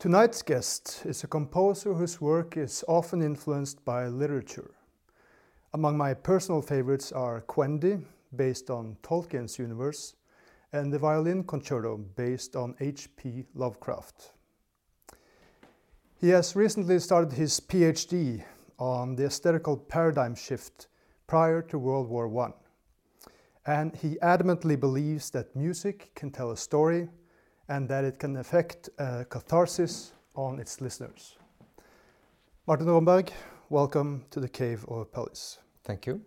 Tonight's guest is a composer whose work is often influenced by literature. Among my personal favorites are Quendi, based on Tolkien's universe, and the Violin Concerto, based on H.P. Lovecraft. He has recently started his PhD on the aesthetical paradigm shift prior to World War I. And he adamantly believes that music can tell a story and that it can affect a catharsis on its listeners. Martin Romberg, welcome to the Cave of Apelles. Thank you.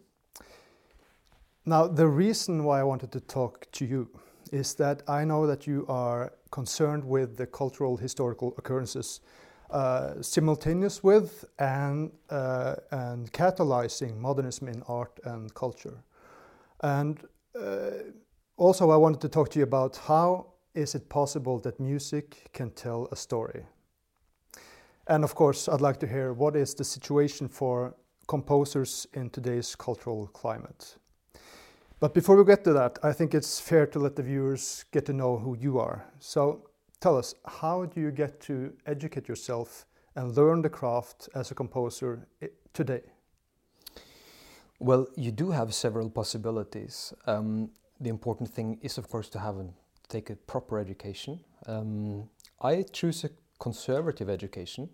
Now, the reason why I wanted to talk to you is that I know that you are concerned with the cultural historical occurrences uh, simultaneous with and, uh, and catalyzing modernism in art and culture. And uh, also, I wanted to talk to you about how is it possible that music can tell a story? And of course, I'd like to hear what is the situation for composers in today's cultural climate. But before we get to that, I think it's fair to let the viewers get to know who you are. So tell us, how do you get to educate yourself and learn the craft as a composer today? Well, you do have several possibilities. Um, the important thing is, of course, to have a, take a proper education. Um, I choose a conservative education.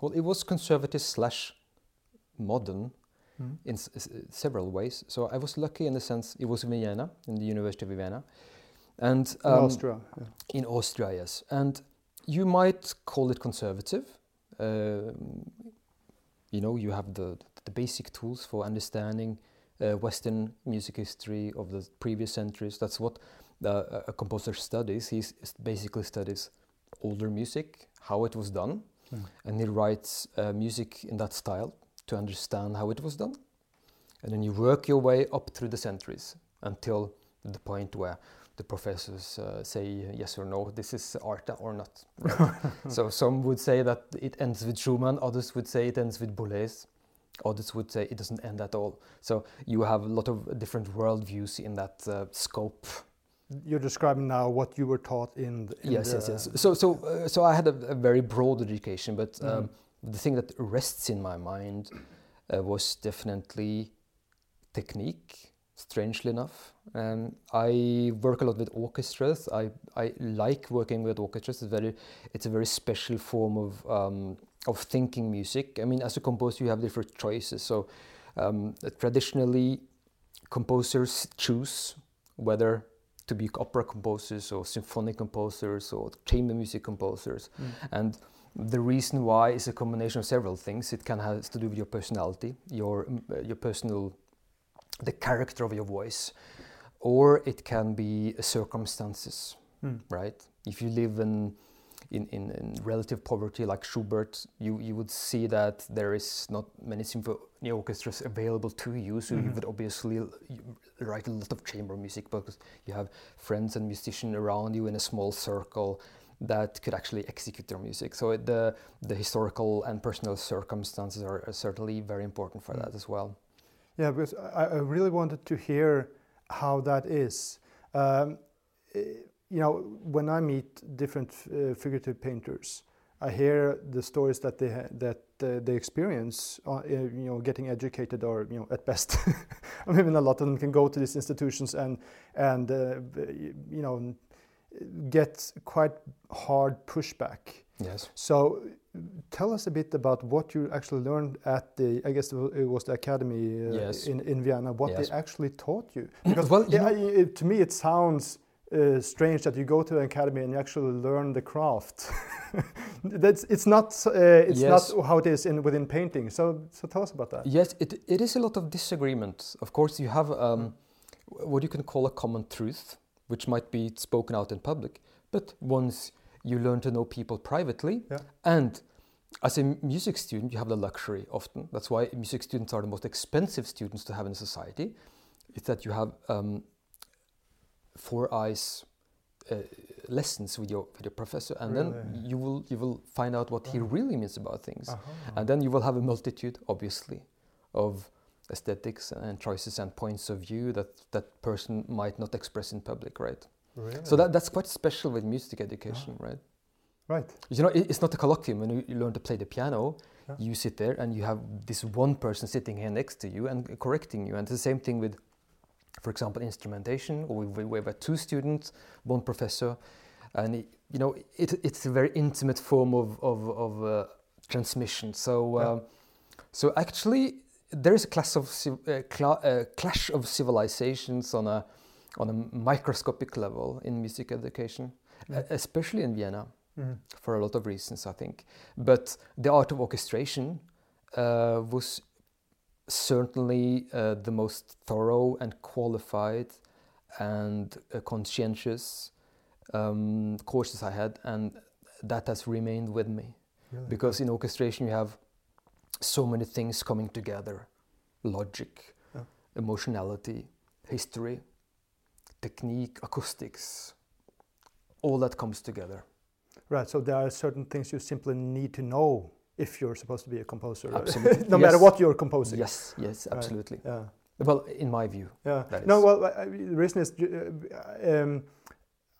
Well, it was conservative slash modern mm. in several ways. So I was lucky in the sense it was in Vienna, in the University of Vienna, and um, in Austria. Yeah. In Austria, yes, and you might call it conservative. Uh, you know, you have the the basic tools for understanding uh, Western music history of the previous centuries. That's what the, a composer studies. He basically studies older music, how it was done, mm. and he writes uh, music in that style to understand how it was done. And then you work your way up through the centuries until the point where the professors uh, say yes or no, this is art or not. Right? so some would say that it ends with Schumann, others would say it ends with Boulez, others would say it doesn't end at all. So you have a lot of different worldviews in that uh, scope. You're describing now what you were taught in. The, in yes, yes, yes. So, so, uh, so I had a, a, very broad education, but um, mm the thing that rests in my mind uh, was definitely technique strangely enough. Um, i work a lot with orchestras. I, I like working with orchestras. It's very it's a very special form of um, of thinking music. I mean as a composer you have different choices. So um, traditionally composers choose whether to be opera composers or symphonic composers or chamber music composers mm. and the reason why is a combination of several things. It can have to do with your personality, your uh, your personal, the character of your voice, or it can be circumstances, mm. right? If you live in, in, in, in, relative poverty like Schubert, you, you would see that there is not many symphony orchestras available to you, so mm-hmm. you would obviously write a lot of chamber music because you have friends and musicians around you in a small circle that could actually execute their music. So the the historical and personal circumstances are, certainly very important for mm. that as well. Yeah, because I, I, really wanted to hear how that is. Um, eh, you know, when I meet different uh, figurative painters, I hear the stories that they that uh, they experience. Uh, you know, getting educated, or you know, at best, I mean, a lot of them can go to these institutions and and uh, you know get quite hard pushback. Yes. So tell us a bit about what you actually learned at the I guess it was the academy uh, yes. in in Vienna. What yes. they actually taught you because well, you know, it, to me it sounds uh, strange that you go to an academy and you actually learn the craft. That's it's not uh, it's yes. not how it is in within painting. So so tell us about that. Yes, it it is a lot of disagreement. Of course, you have um, what you can call a common truth which might be spoken out in public. But once you learn to know people privately, yeah. and as a music student, you have the luxury often. That's why music students are the most expensive students to have in society. Is that you have um, four eyes uh, lessons with your with your professor, and really? then you will you will find out what he really means about things, uh-huh. and then you will have a multitude, obviously, of aesthetics and choices and points of view that that person might not express in public, right? Really? So that, that's quite special with music education, right? Right. You know, it- it's not a colloquium when you, you learn to play the piano. Yeah. You sit there and you have this one person sitting here next to you and correcting you. And the same thing with, for example, instrumentation. We, we have two students, one professor, and it, you know, it, it's a very intimate form of of, of uh, transmission. So, Yeah. um, so actually, there is a class of uh, cla- uh, clash of civilizations on a on a microscopic level in music education, e- especially in Vienna Mhm. for a lot of reasons, I think. But the art of orchestration uh, was certainly uh, the most thorough and qualified and uh, conscientious um, courses I had, and that has remained with me. Really? Because in orchestration, you have so many things coming together logic, emotionality, history, technique, acoustics, all that comes together. Right. So there are certain things you simply need to know if you're supposed to be a composer. Absolutely. no matter what you're composing. Yes, yes, Right. absolutely. Yeah. Well, in my view, Yeah. No, well, I- the reason is uh, um,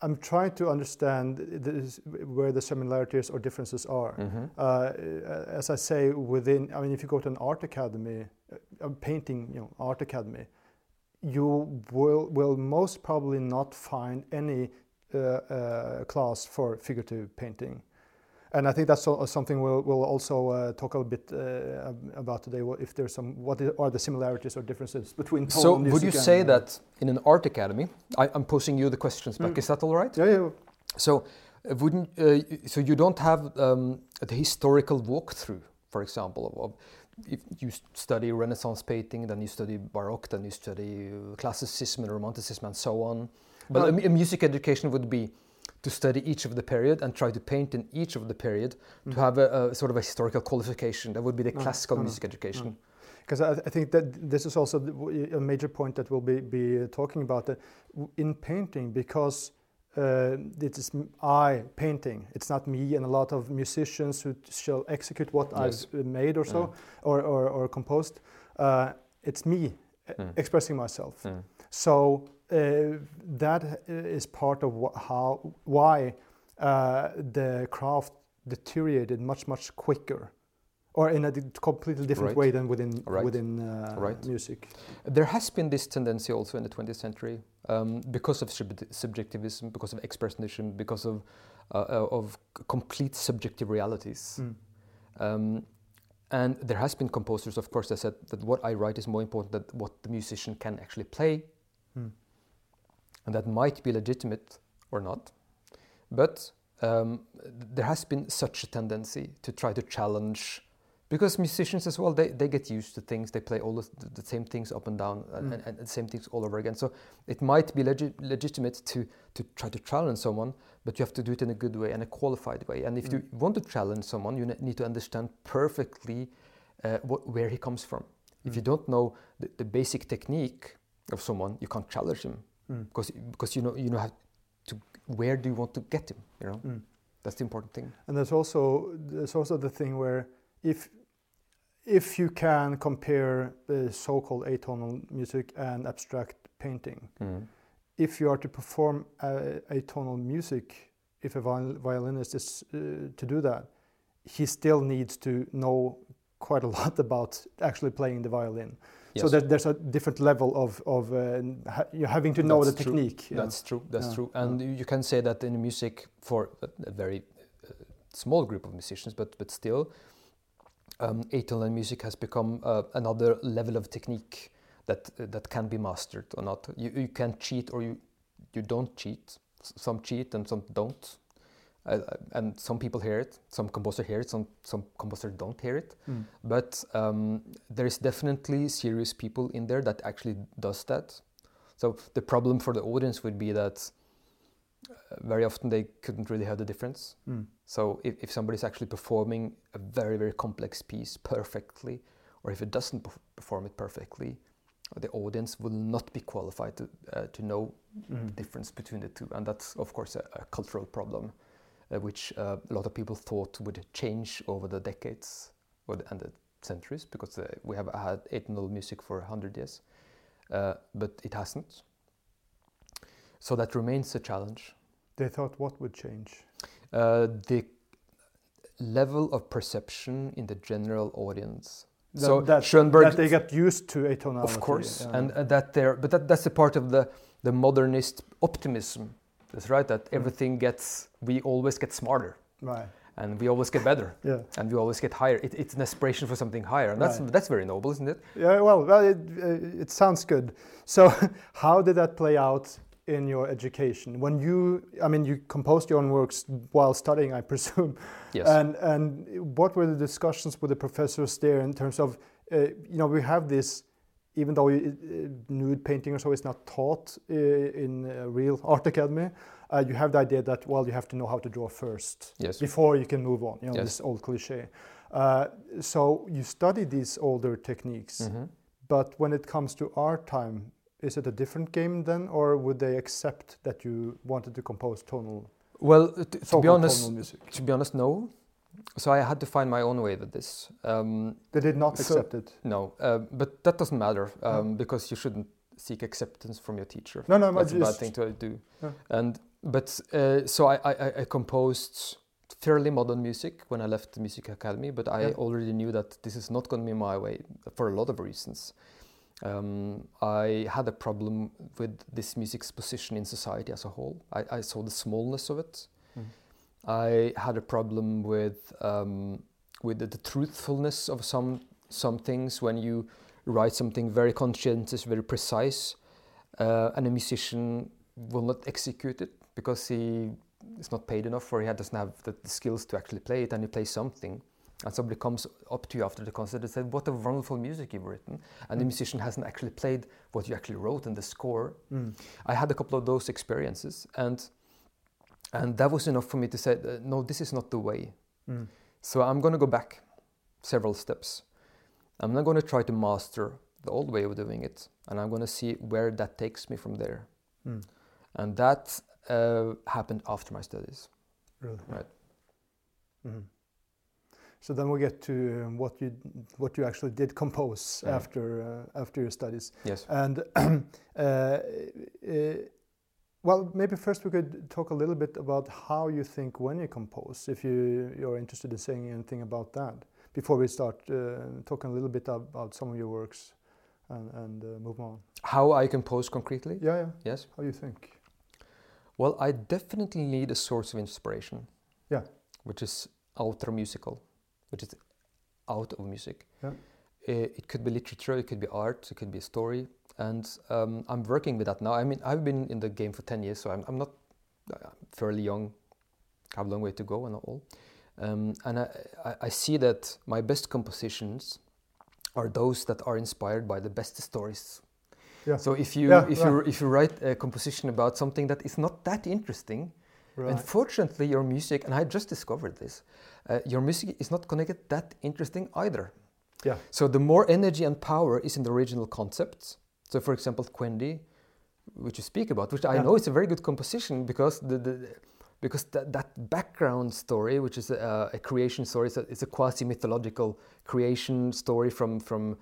I'm trying to understand this, where the similarities or differences are. Mhm. Uh, as I say, within, I mean, if you go to an art academy, uh, a painting, you know, art academy, you will will most probably not find any uh, uh, class for figurative painting. And I think that's something we'll, we'll also uh, talk a bit uh, about today. what- If there's some, what are the similarities or differences between So, would you say uh, that in an art academy, I, I'm posing you the questions back, Mm. is that all right? Yeah, yeah. So, uh, wouldn't uh, so you don't have um, the historical walkthrough, for example, of, of if you study Renaissance painting, then you study Baroque, then you study uh, Classicism and Romanticism, and so on. But No. a, a music education would be to study each of the period and try to paint in each of the period Mm. to have a, a sort of a historical qualification. That would be the No, classical no, no, music education. Because I, I think that this is also a major point that we'll be, be talking about that in painting because uh, it is I painting. It's not me and a lot of musicians who shall execute what Yes. I've made or so Mm. or, or, or composed. Uh, it's me uh, Mm. expressing myself. Mm. So uh, that uh, is part of wh- how why uh, the craft deteriorated much much quicker, or in a completely different Right. way than within Right. within uh, Right. music. There has been this tendency also in the 20th century um, because of sub- subjectivism, because of expressionism, because of uh, uh, of complete subjective realities. Mm. Um, and there has been composers, of course, that said that what I write is more important than what the musician can actually play, Mm. And that might be legitimate or not. But um, there has been such a tendency to try to challenge, because musicians as well, they, they get used to things, they play all the, the same things up and down and, Mm. and, and the same things all over again. So it might be legi- legitimate to, to try to challenge someone, but you have to do it in a good way and a qualified way. And if Mm. you want to challenge someone, you ne- need to understand perfectly uh, what, where he comes from. If you Mm. don't know the, the basic technique of someone, you can't challenge him Mm. because because you know you know how to where do you want to get him. You know Mm. that's the important thing. And there's also there's also the thing where if if you can compare the so-called atonal music and abstract painting, if you are to perform uh, atonal music, if a viol- violinist is uh, to do that, he still needs to know quite a lot about actually playing the violin. So Yes. there, there's a different level of of uh, ha- you having to know That's the technique. yeah. That's true. That's Yeah, true. And you can say that in music for a, very uh, small group of musicians, but but still, um, atonal music has become uh, another level of technique that that can be mastered or not. You you can cheat or you you don't cheat. S- Some cheat and some don't. Uh, and some people hear it. Some composer hear it. Some some composer don't hear it. Mm. But um, there is definitely serious people in there that actually does that. So the problem for the audience would be that uh, very often they couldn't really hear the difference. Mm. So if, if somebody's actually performing a very very complex piece perfectly, or if it doesn't perform it perfectly, the audience will not be qualified to uh, to know Mm. the difference between the two, and that's of course a, a cultural problem, which uh, a lot of people thought would change over the decades or the, and the centuries, because uh, we have had atonal music for hundred years, uh, but it hasn't. So that remains a challenge. They thought what would change. Uh, the level of perception in the general audience. That, so that, Schoenberg, that they get used to atonality. of course, yeah. and uh, that there, but that, that's a part of the the modernist optimism. That's right. That everything gets, we always get smarter, right. and we always get better, Yeah. and we always get higher. It, it's an aspiration for something higher, and that's Right. that's very noble, isn't it? Yeah, well, well it, uh, it sounds good. So, how did that play out in your education? When you, I mean, you composed your own works while studying, I presume. Yes. And and what were the discussions with the professors there in terms of, uh, you know, we have this, even though nude painting or so is not taught uh, in a real art academy, uh, you have the idea that well, you have to know how to draw first yes. before you can move on. You know, Yes. this old cliche. Uh, so you study these older techniques. Mhm. But when it comes to our time, is it a different game then, or would they accept that you wanted to compose tonal, Well, t- to be honest, tonal music? to be honest, no. So I had to find my own way with this. Um, They did not So- accept it. no, uh, but that doesn't matter um, because you shouldn't seek acceptance from your teacher. No, no, That's a bad thing to do. Yeah. And but uh, so I, I, I composed fairly modern music when I left the music academy, but I Yeah. already knew that this is not going to be my way for a lot of reasons. Um, I had a problem with this music's position in society as a whole. I, I saw the smallness of it. I had a problem with um, with the, the truthfulness of some some things when you write something very conscientious, very precise, uh, and a musician will not execute it because he is not paid enough or he doesn't have the, the skills to actually play it, and he plays something. And somebody comes up to you after the concert and said, "What a wonderful music you've written!" And the Mm. musician hasn't actually played what you actually wrote in the score. Mm. I had a couple of those experiences, and and that was enough for me to say, uh, "No, this is not the way." Mm. So I'm going to go back several steps. I'm not going to try to master the old way of doing it, and I'm going to see where that takes me from there. Mm. And that uh, happened after my studies. Really? Right. Mhm. So then we get to um, what you what you actually did compose Yeah. after uh, after your studies. Yes. And uh, uh, well, maybe first we could talk a little bit about how you think when you compose, if you you're interested in saying anything about that before we start uh, talking a little bit about some of your works and, and uh, move on. How I compose concretely? Yeah, yeah. Yes. How you think? Well, I definitely need a source of inspiration. Yeah. Which is outer musical, which is out of music. Yeah. Uh, it could be literature, it could be art, it could be a story, and um, I'm working with that now. I mean, I've been in the game for ten years, so I'm, I'm not uh, fairly young. Have a long way to go and all. Um, and I, I, I see that my best compositions are those that are inspired by the best stories. Yeah. So if you Yeah, if you if you write a composition about something that is not that interesting, Right. unfortunately your music and I just discovered this, uh, your music is not connected that interesting either. Yeah. So the more energy and power is in the original concepts. So for example, Quendi, which you speak about, which I Yeah. know is a very good composition because the, the because that, that background story, which is a, a creation story, it's a, it's a quasi mythological creation story from from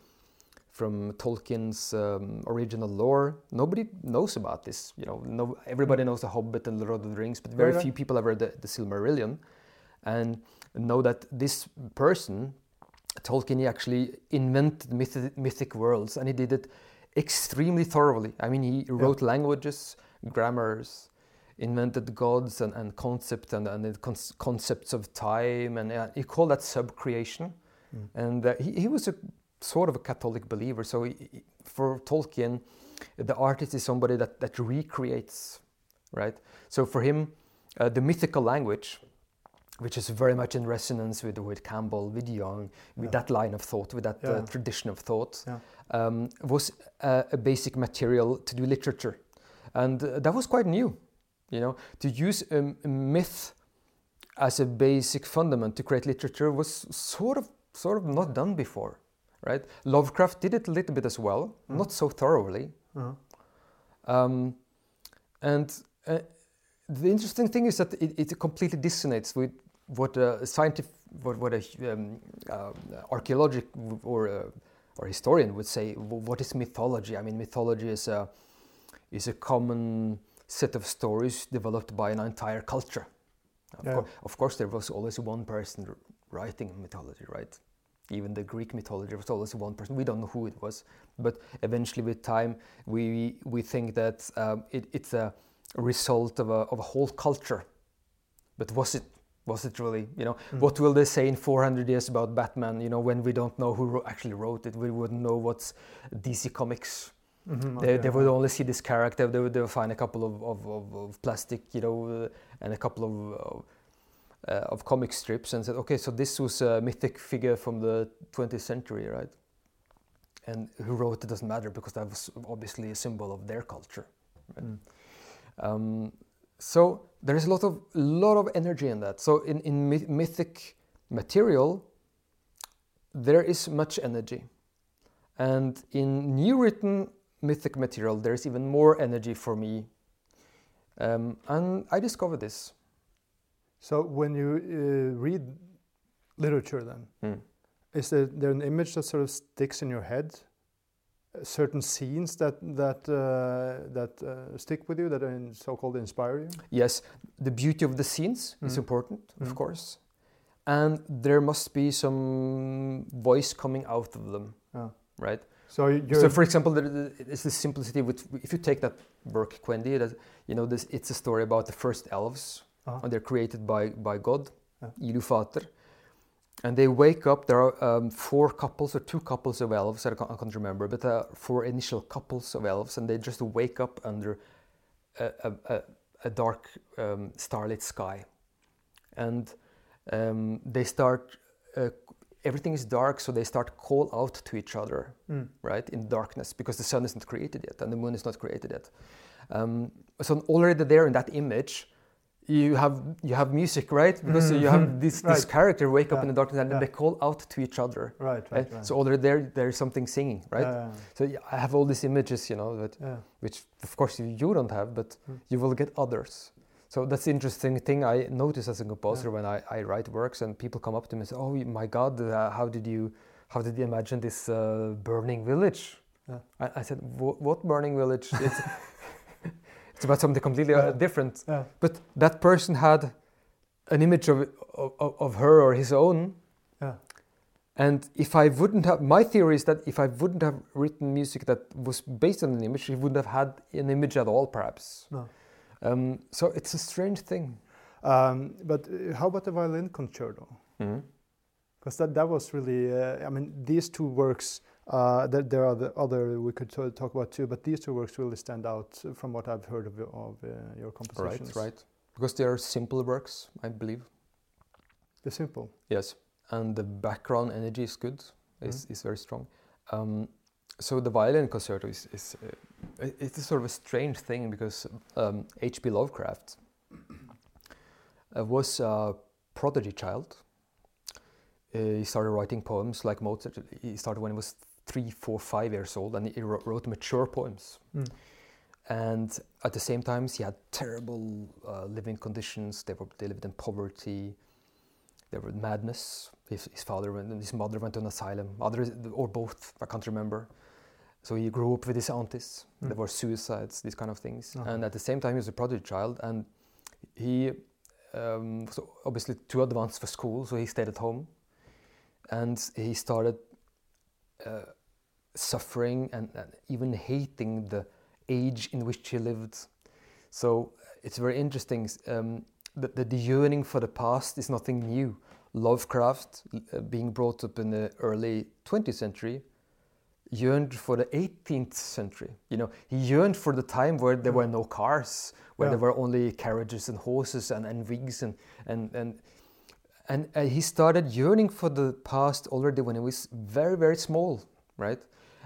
from Tolkien's um, original lore. Nobody knows about this. You know, no, everybody knows The Hobbit and The Lord of the Rings, but very right. few people have read the, the Silmarillion and know that this person, Tolkien, he actually invented myth- mythic worlds, and he did it extremely thoroughly. I mean, he wrote languages, grammars, invented gods and, and concepts and, and con- concepts of time, and uh, he called that sub-creation. Mm. And uh, he, he was a sort of a Catholic believer. So he, he- for Tolkien, the artist is somebody that, that recreates, right? So for him, uh, the mythical language, which is very much in resonance with, with Campbell, with Jung, with Yeah. that line of thought, with that Yeah. uh, tradition of thought, Yeah. um, was uh, a basic material to do literature. And uh, that was quite new, you know, to use a, a myth as a basic fundament to create literature was sort of sort of not done before, right? Lovecraft did it a little bit as well, Mm. not so thoroughly. Uh-huh. Um, and uh, the interesting thing is that it, it completely dissonates with what a scientific, what, what a um, uh, archaeologic or a, or historian would say. What is mythology? I mean, mythology is a is a common set of stories developed by an entire culture, Of, Yeah. cour- of course, there was always one person writing mythology, right? Even the Greek mythology there was always one person. We don't know who it was, but eventually, with time, we we think that um, it, it's a result of a of a whole culture. But was it was it really? You know, Mm. what will they say in 400 years about Batman? You know, when we don't know who actually wrote it, we wouldn't know what's DC Comics. Mhm, They, okay, they would only see this character. They would, they would find a couple of, of, of, of plastic, you know, uh, and a couple of uh, of comic strips, and said, okay, so this was a mythic figure from the 20th century, right? And who wrote it doesn't matter because that was obviously a symbol of their culture. Right? Mm. Um, so there is a lot of lot of energy in that. So in in myth- mythic material, there is much energy, and in new written mythic material, there is even more energy for me. Um, and I discovered this. So when you uh, read literature, then Hmm. is there, there an image that sort of sticks in your head? Uh, Certain scenes that that uh, that uh, stick with you, that uh, so-called inspire you. Yes, the beauty of the scenes is Mm. important, of Mm. course, and there must be some voice coming out of them, Yeah. right? So you're So, for example, is the simplicity with if you take that work, Quendi, that you know, this it's a story about the first elves, Uh-huh. and they're created by by God. Ilúvatar, and they wake up. There are um, four couples or two couples of elves. I can't, I can't remember, but uh, four initial couples of elves, and they just wake up under a, a, a, dark um, starlit sky, and um, they start. Uh, everything is dark, so they start call out to each other Mm. right, in darkness, because the sun is not created yet and the moon is not created yet. Um, so already there in that image, you have you have music, right? Because you have this this character wake up Yeah. in the darkness and Yeah. they call out to each other. right, right? right, right. So already there there's something singing, right? Yeah, So I have all these images, you know, that which of course you, you don't have, but Mm. you will get others. So that's the interesting thing I notice as a composer when I, I write works and people come up to me and say, "Oh my God, uh, how did you how did you imagine this uh, burning village?" Yeah. I, I said, "What burning village? It's, about something completely uh, Yeah. different." Yeah. But that person had an image of, of of her or his own. Yeah. And if I wouldn't have, my theory is that if I wouldn't have written music that was based on an image, he wouldn't have had an image at all, perhaps. No. Um, so it's a strange thing. Um, but uh, how about the violin concerto? Mm-hmm. Because that, that was really, uh, I mean, these two works, uh, there, there are the other we could talk about too, but these two works really stand out from what I've heard of, your- of uh, your compositions. Right, right. Because they are simple works, I believe. They're simple. Yes, and the background energy is good, is, is very strong. Um, so the violin concerto is, is uh, it's a sort of a strange thing because um, H.P. Lovecraft uh, was a prodigy child. Uh, he started writing poems like Mozart. He started when he was three, four, five years old, and he wrote, wrote mature poems. Mm. And at the same time, he had terrible uh, living conditions. They, were, they lived in poverty. There were madness. His, his father went, and his mother went to an asylum, other or both. I can't remember. So he grew up with his aunties. Mm. There were suicides, these kind of things. Uh-huh. And at the same time, he was a prodigy child, and he um, was obviously too advanced for school, so he stayed at home, and he started uh, suffering and, and even hating the age in which he lived. So it's very interesting. Um, the, the, the yearning for the past is nothing new. Lovecraft, uh, being brought up in the early 20th century, yearned for the 18th century. You know, he yearned for the time where there were no cars, where Yeah. there were only carriages and horses and, and wigs and and and and uh, he started yearning for the past already when he was very very small, right?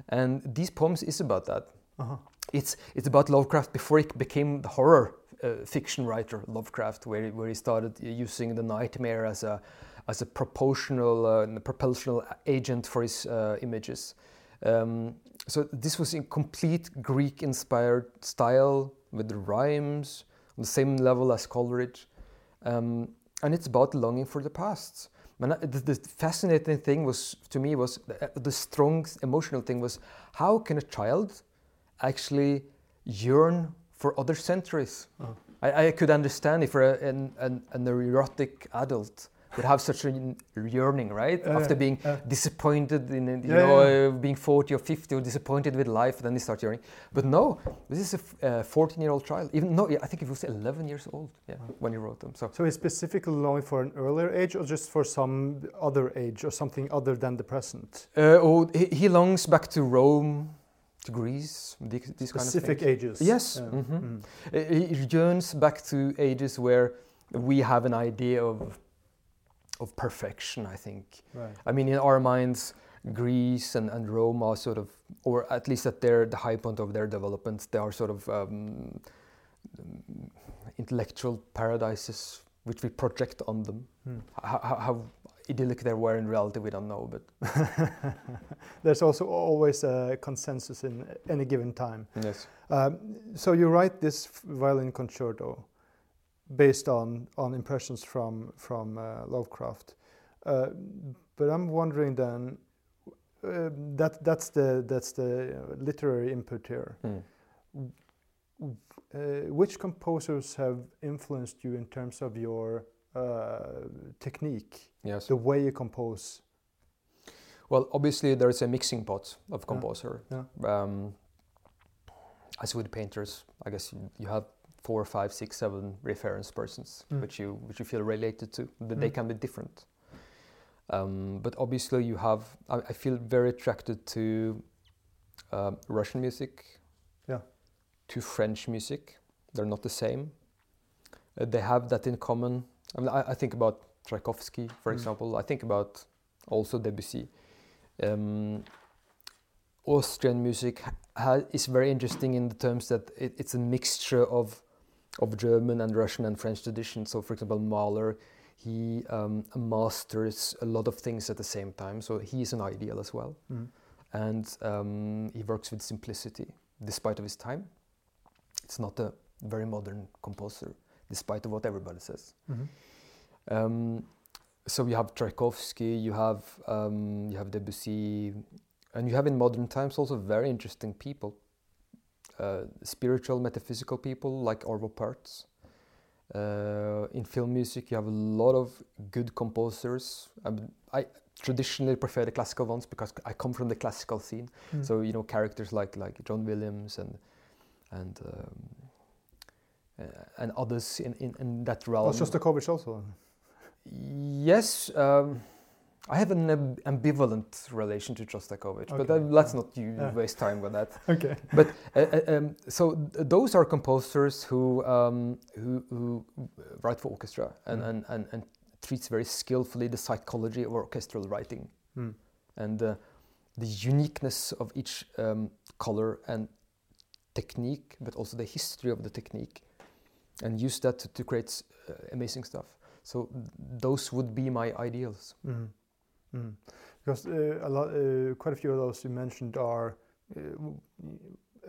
And these poems is about that. Uh-huh. It's it's about Lovecraft before he became the horror uh, fiction writer Lovecraft, where he, where he started using the nightmare as a as a proportional uh, propulsional agent for his uh, images. Um, so this was in complete Greek-inspired style with the rhymes on the same level as Coleridge, um, and it's about longing for the past. I- the, the fascinating thing was to me was the, the strong emotional thing was how can a child actually yearn for other centuries? Uh-huh. I, I could understand if a, an, an, an erotic adult would have such a yearning, right? Uh, After being uh. disappointed in, you Yeah, know, yeah. uh, being 40 or 50 or disappointed with life, then they start yearning. But no, this is a 14 year old child. Even no, I think it was 11 years old yeah, Wow. when he wrote them. So So it's specifically longing for an earlier age, or just for some other age, or something other than the present? uh, oh, he, he longs back to Rome, to Greece, these, these kind of Specific ages. Yes, Yeah. mhm. Mm. Uh, He yearns back to ages where we have an idea of of perfection. I think. Right. I mean, in our minds, Greece and, and Rome are sort of, or at least at their the high point of their development, they are sort of um, intellectual paradises which we project on them. Mm. How, how, how idyllic they were in reality, we don't know. But There's also always a consensus in any given time. yes, Um, so you write this violin concerto based on, on impressions from from uh, Lovecraft, uh, but I'm wondering then uh, that that's the that's the uh, literary input here. Mm. Which composers have influenced you in terms of your uh, technique, yes. the way you compose? Well, obviously there is a mixing pot of Yeah. composer. Yeah. Um, as with painters, I guess you, you have four, five, six, seven reference persons Mm. which you which you feel related to. But they Mm. can be different. Um, but obviously, you have. I, I feel very attracted to um, Russian music. Yeah. To French music, they're not the same. Uh, they have that in common. I mean, I, I think about Tchaikovsky, for Mm. example. I think about also Debussy. Um, Austrian music ha- is very interesting in the terms that it, it's a mixture of of German and Russian and French tradition. So, for example, Mahler, he um, masters a lot of things at the same time. So he is an ideal as well, Mm. and um, he works with simplicity despite of his time. It's not a very modern composer, despite of what everybody says. Mhm. Um, so you have Tchaikovsky, you have um, you have Debussy, and you have in modern times also very interesting people, uh, spiritual, metaphysical people like Arvo Pärts. Uh, in film music, you have a lot of good composers. I, mean, I traditionally prefer the classical ones because I come from the classical scene. Mm. So you know characters like like John Williams and and um, uh, and others in, in, in that realm. Oh, Shostakovich also. Yes, um, I have an amb- ambivalent relation to Shostakovich, but uh, let's yeah. not you Yeah. waste time with that. Okay. But uh, uh, um, so th- those are composers who um, who, who write for orchestra and, Mm. and, and, and treats very skillfully the psychology of orchestral writing Mm. and uh, the uniqueness of each um, color and technique, but also the history of the technique, and use that to, to create uh, amazing stuff. So th- those would be my ideals. Mm. Mm. Because uh, a lot, uh, quite a few of those you mentioned are, uh,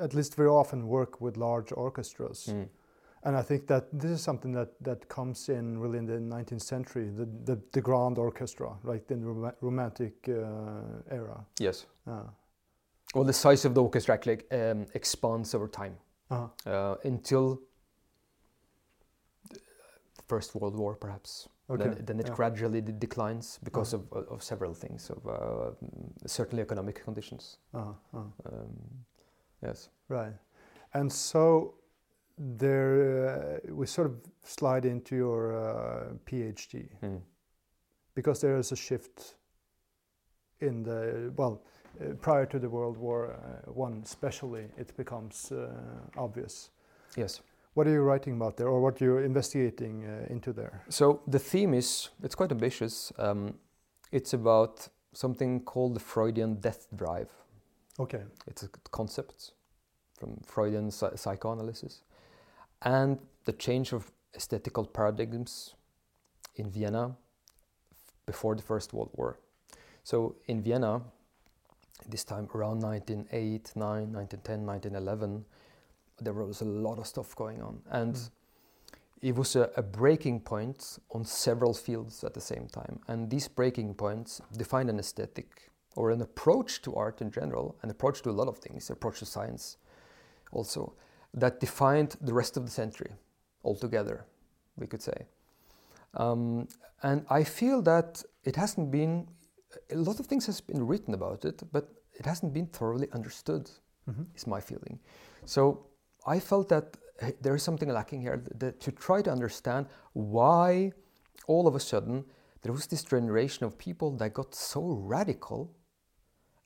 at least very often, work with large orchestras, and I think that this is something that, that comes in really in the 19th century, the the, the grand orchestra, like in the rom- romantic uh, era. Yes. Uh, Well, the size of the orchestra actually um, expands over time uh, uh, until the First World War, perhaps. Okay. Then, then it yeah. gradually de- declines because Uh-huh. of, of several things, of uh, certainly economic conditions. Uh-huh, uh-huh. Um, yes. Right. And so there uh, we sort of slide into your uh, PhD Mm. because there is a shift in the well uh, prior to the World War uh, One, especially it becomes uh, obvious. Yes. What are you writing about there, or what you're investigating uh, into there? So the theme is it's quite ambitious. Um, it's about something called the Freudian death drive. Okay. It's a concept from Freudian psy- psychoanalysis, and the change of aesthetical paradigms in Vienna before the First World War. So in Vienna, this time around 1908, 9, 1910, 1911, there was a lot of stuff going on, and Mm. it was a, a breaking point on several fields at the same time. And these breaking points defined an aesthetic or an approach to art in general, an approach to a lot of things, approach to science also, that defined the rest of the century. altogether, we could say. Um, and I feel that it hasn't been, a lot of things has been written about it, but it hasn't been thoroughly understood, mm-hmm. is my feeling. So I felt that there is something lacking here that, to try to understand why all of a sudden there was this generation of people that got so radical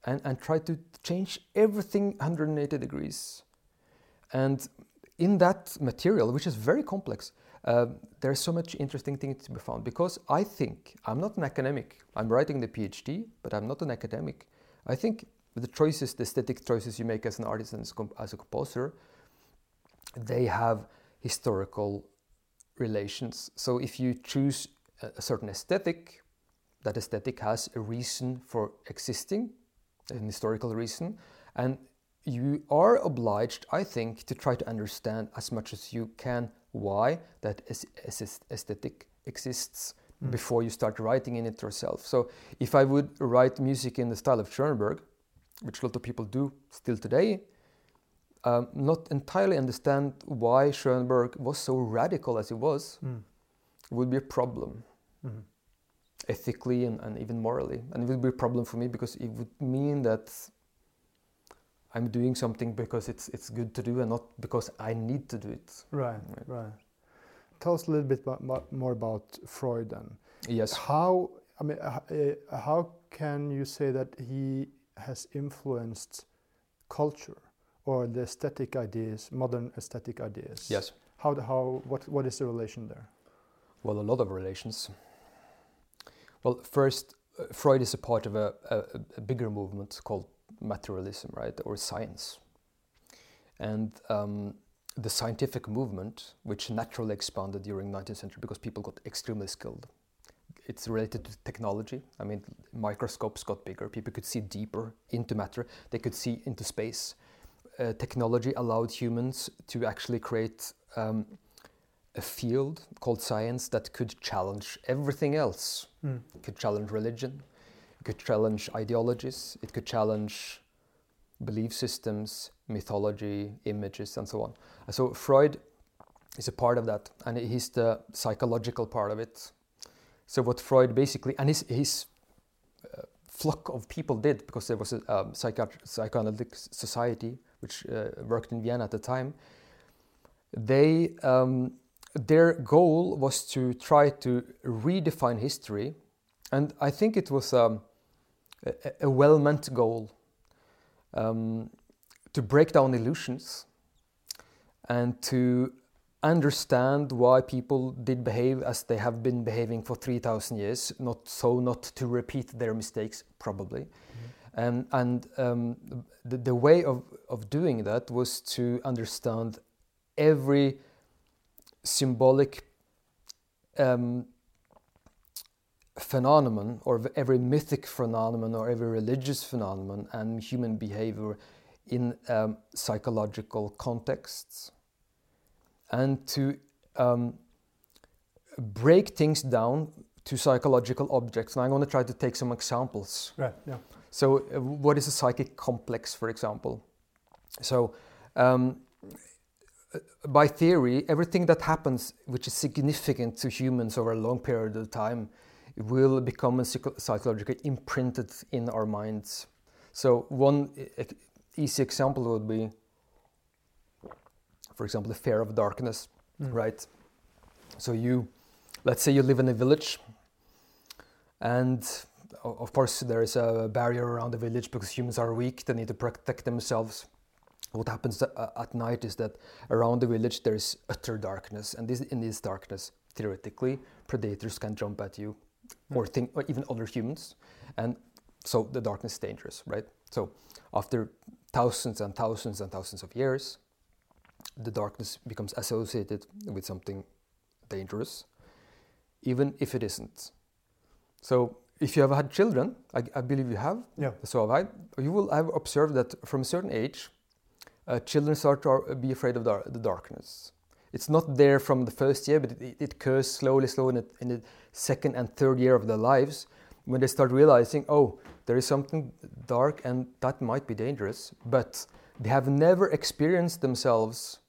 and, and tried to change everything 180 degrees. And in that material, which is very complex, uh, there's so much interesting things to be found because I think I'm not an academic. I'm writing the PhD, but I'm not an academic. I think the choices, the aesthetic choices you make as an artist and as a composer, they have historical relations. So if you choose a certain aesthetic, that aesthetic has a reason for existing, an historical reason, and you are obliged, I think, to try to understand as much as you can why that aesthetic exists mm. before you start writing in it yourself. So if I would write music in the style of Schoenberg, which a lot of people do still today, um, not entirely understand why Schoenberg was so radical as he was, mm. would be a problem. Mm-hmm. Ethically and, and even morally. And it would be a problem for me because it would mean that I'm doing something because it's it's good to do and not because I need to do it. Right, right. right. Tell us a little bit about, more about Freud then. Yes. How I mean, uh, how can you say that he has influenced culture or the aesthetic ideas, modern aesthetic ideas? Yes. How how what what is the relation there? Well, a lot of relations. Well, first, uh, Freud is a part of a, a, a bigger movement called materialism, right, or science. And um, the scientific movement, which naturally expanded during 19th century because people got extremely skilled. It's related to technology. I mean, microscopes got bigger. People could see deeper into matter. They could see into space. Uh, technology allowed humans to actually create um, a field called science that could challenge everything else. Mm. It could challenge religion, it could challenge ideologies, it could challenge belief systems, mythology, images, and so on. So Freud is a part of that, and he's the psychological part of it. So what Freud basically, and his, his uh, flock of people did, because there was a um, psychoanalytic society which uh, worked in Vienna at the time, they um, their goal was to try to redefine history, and I think it was. Um, a, a well meant goal um, to break down illusions and to understand why people did behave as they have been behaving for 3000 years not so not to repeat their mistakes probably mm-hmm. And, and um, the, the, way of, of doing that was to understand every symbolic um, phenomenon or every mythic phenomenon or every religious phenomenon and human behavior in um, psychological contexts and to um, break things down to psychological objects. And I'm going to try to take some examples. Right, yeah. So, uh, what is a psychic complex, for example? So, um, by theory, everything that happens which is significant to humans over a long period of time will become psychologically imprinted in our minds. So one easy example would be, for example, the fear of darkness, mm. right? So you, let's say you live in a village, and of course there is a barrier around the village because humans are weak; they need to protect themselves. What happens uh, at night is that around the village there is utter darkness, and this, in this darkness, theoretically, predators can jump at you or, hmm. think, or even other humans. And so the darkness is dangerous, right? So after thousands and thousands and thousands of years, the darkness becomes associated with something dangerous, even if it isn't. So if you have had children, I, I believe you have, yeah. so have I, you will have observed that from a certain age, uh, children start to be afraid of the, the darkness it's not there from the first year, but it, it occurs slowly, slowly in the, in the second and third year of their lives when they start realizing, oh, there is something dark and that might be dangerous, but they have never experienced themselves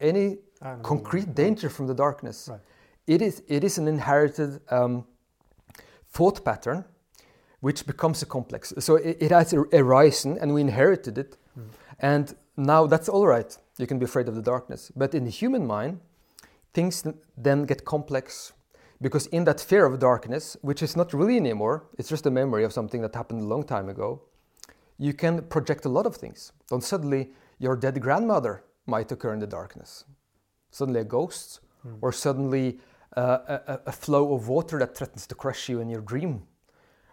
any concrete danger from the darkness. Right. It is it is an inherited um, thought pattern, which becomes a complex. So it, it has ar- arisen, and we inherited it, Mm. and now that's all right. You can be afraid of the darkness, but in the human mind, things then get complex. Because in that fear of darkness, which is not really anymore, it's just a memory of something that happened a long time ago, you can project a lot of things. Then suddenly your dead grandmother might occur in the darkness. Suddenly a ghost, Mm. or suddenly uh, a, a- flow of water that threatens to crush you in your dream,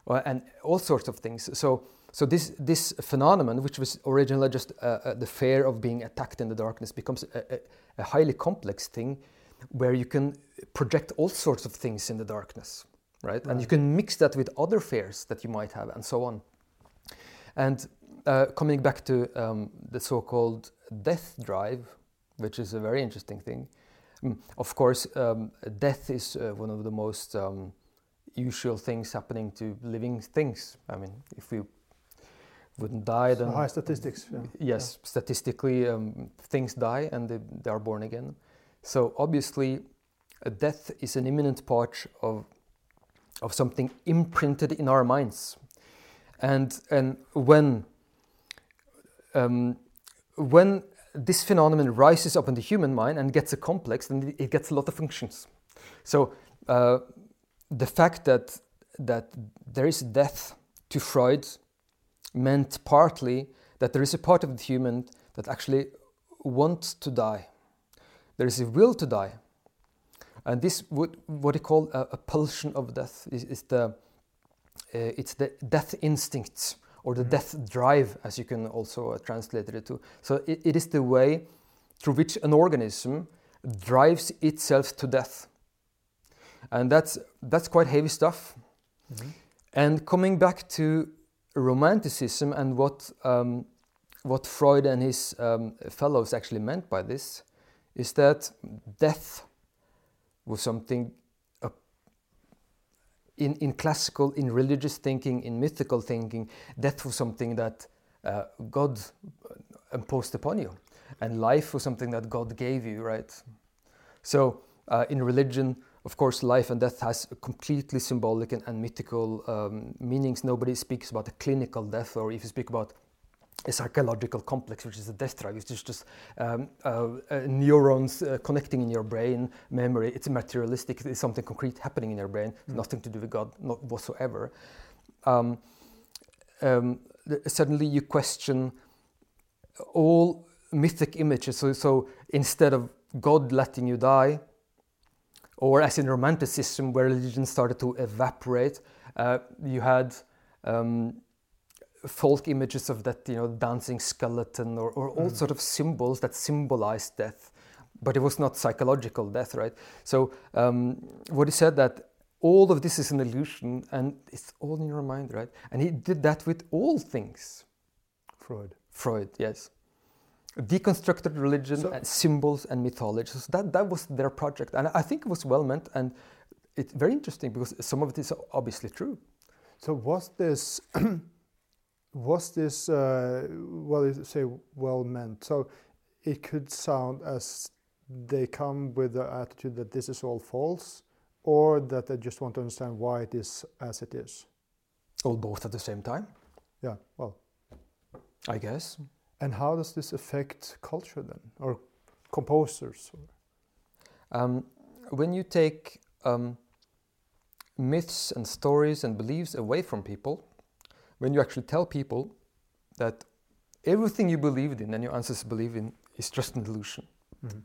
or, and all sorts of things. So, so this this phenomenon, which was originally just uh, uh, the fear of being attacked in the darkness, becomes a, a, a highly complex thing, where you can project all sorts of things in the darkness, right? And you can mix that with other fears that you might have, and so on. And uh, coming back to um, the so-called death drive, which is a very interesting thing. Mm, Of course, um, death is uh, one of the most um, usual things happening to living things. I mean, if we wouldn't die, So then high statistics. Yeah. yes, statistically, um, things die and they, they are born again. So obviously, a death is an imminent part of of something imprinted in our minds, and and when um, when this phenomenon rises up in the human mind and gets a complex, then it gets a lot of functions. So uh, the fact that that there is death to Freud meant partly that there is a part of the human that actually wants to die. There is a will to die. And this would what he call a, a pulsion of death is, is the uh, it's the death instincts or the Mhm. death drive, as you can also uh, translate it to. So it, it is the way through which an organism drives itself to death, and that's that's quite heavy stuff. Mhm. And coming back to romanticism and what um, what Freud and his um, fellows actually meant by this is that death was something in in classical, in religious thinking, in mythical thinking, death was something that uh, God imposed upon you, and life was something that God gave you, right? So uh, in religion, of course, life and death has completely symbolic and, and mythical um, meanings. Nobody speaks about a clinical death, or if you speak about a psychological complex, which is a death drive, which is just um, uh, uh, neurons uh, connecting in your brain, memory. It's materialistic. It's something concrete happening in your brain. Mm. Nothing to do with God, not whatsoever. Um, um, suddenly, you question all mythic images. So, so instead of God letting you die, or as in Romanticism, where religion started to evaporate, uh, you had um, folk images of that, you know, dancing skeleton, or, or all Mm. sort of symbols that symbolize death, but it was not psychological death, right? So, um, what he said that all of this is an illusion, and it's all in your mind, right? And he did that with all things. Freud. Freud, yes. Deconstructed religion, So- and symbols and mythology. So that, that was their project. And I think it was well meant and it's very interesting because some of it is obviously true. So was this was this uh, well you say well meant? So it could sound as they come with the attitude that this is all false, or that they just want to understand why it is as it is. All both at the same time, Yeah. Well, I guess. and how does this affect culture then, or composers? Um, when you take um, myths and stories and beliefs away from people, when you actually tell people that everything you believed in and your ancestors believed in is just an illusion, Mhm.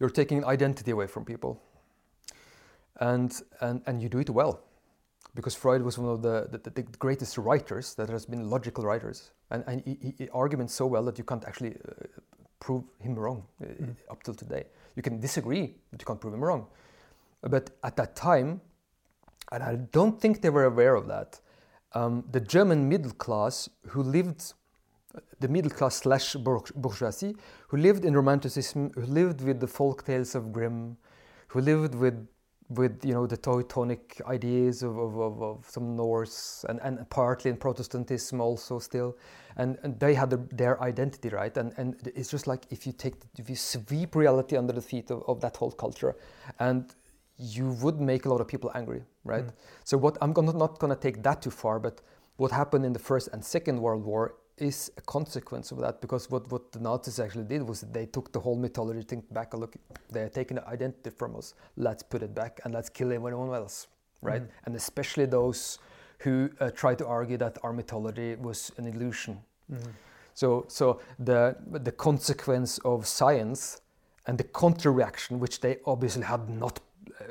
you're taking identity away from people. And, and, and you do it well. Because Freud was one of the, the, the greatest writers that has been logical writers. And, and he, he, arguments so well that you can't actually uh, prove him wrong uh, Mm. up till today. You can disagree, but you can't prove him wrong. But at that time, and I don't think they were aware of that, um, the German middle class who lived, the middle class slash bourgeoisie, who lived in Romanticism, who lived with the folk tales of Grimm, who lived with with you know the Teutonic ideas of, of, of, of, some Norse and, and partly in Protestantism also still, and, and they had the, their identity right, and, and it's just like if you take if you sweep reality under the feet of, of that whole culture, and you would make a lot of people angry, right? Mm. So what I'm gonna, not going to take that too far, but what happened in the First and Second World War is a consequence of that because what, what the Nazis actually did was they took the whole mythology thing back. Look, they are taking the identity from us. Let's put it back and let's kill everyone else, right? Mm. And especially those who uh, try to argue that our mythology was an illusion. Mm. So, so the the consequence of science and the counter reaction, which they obviously had not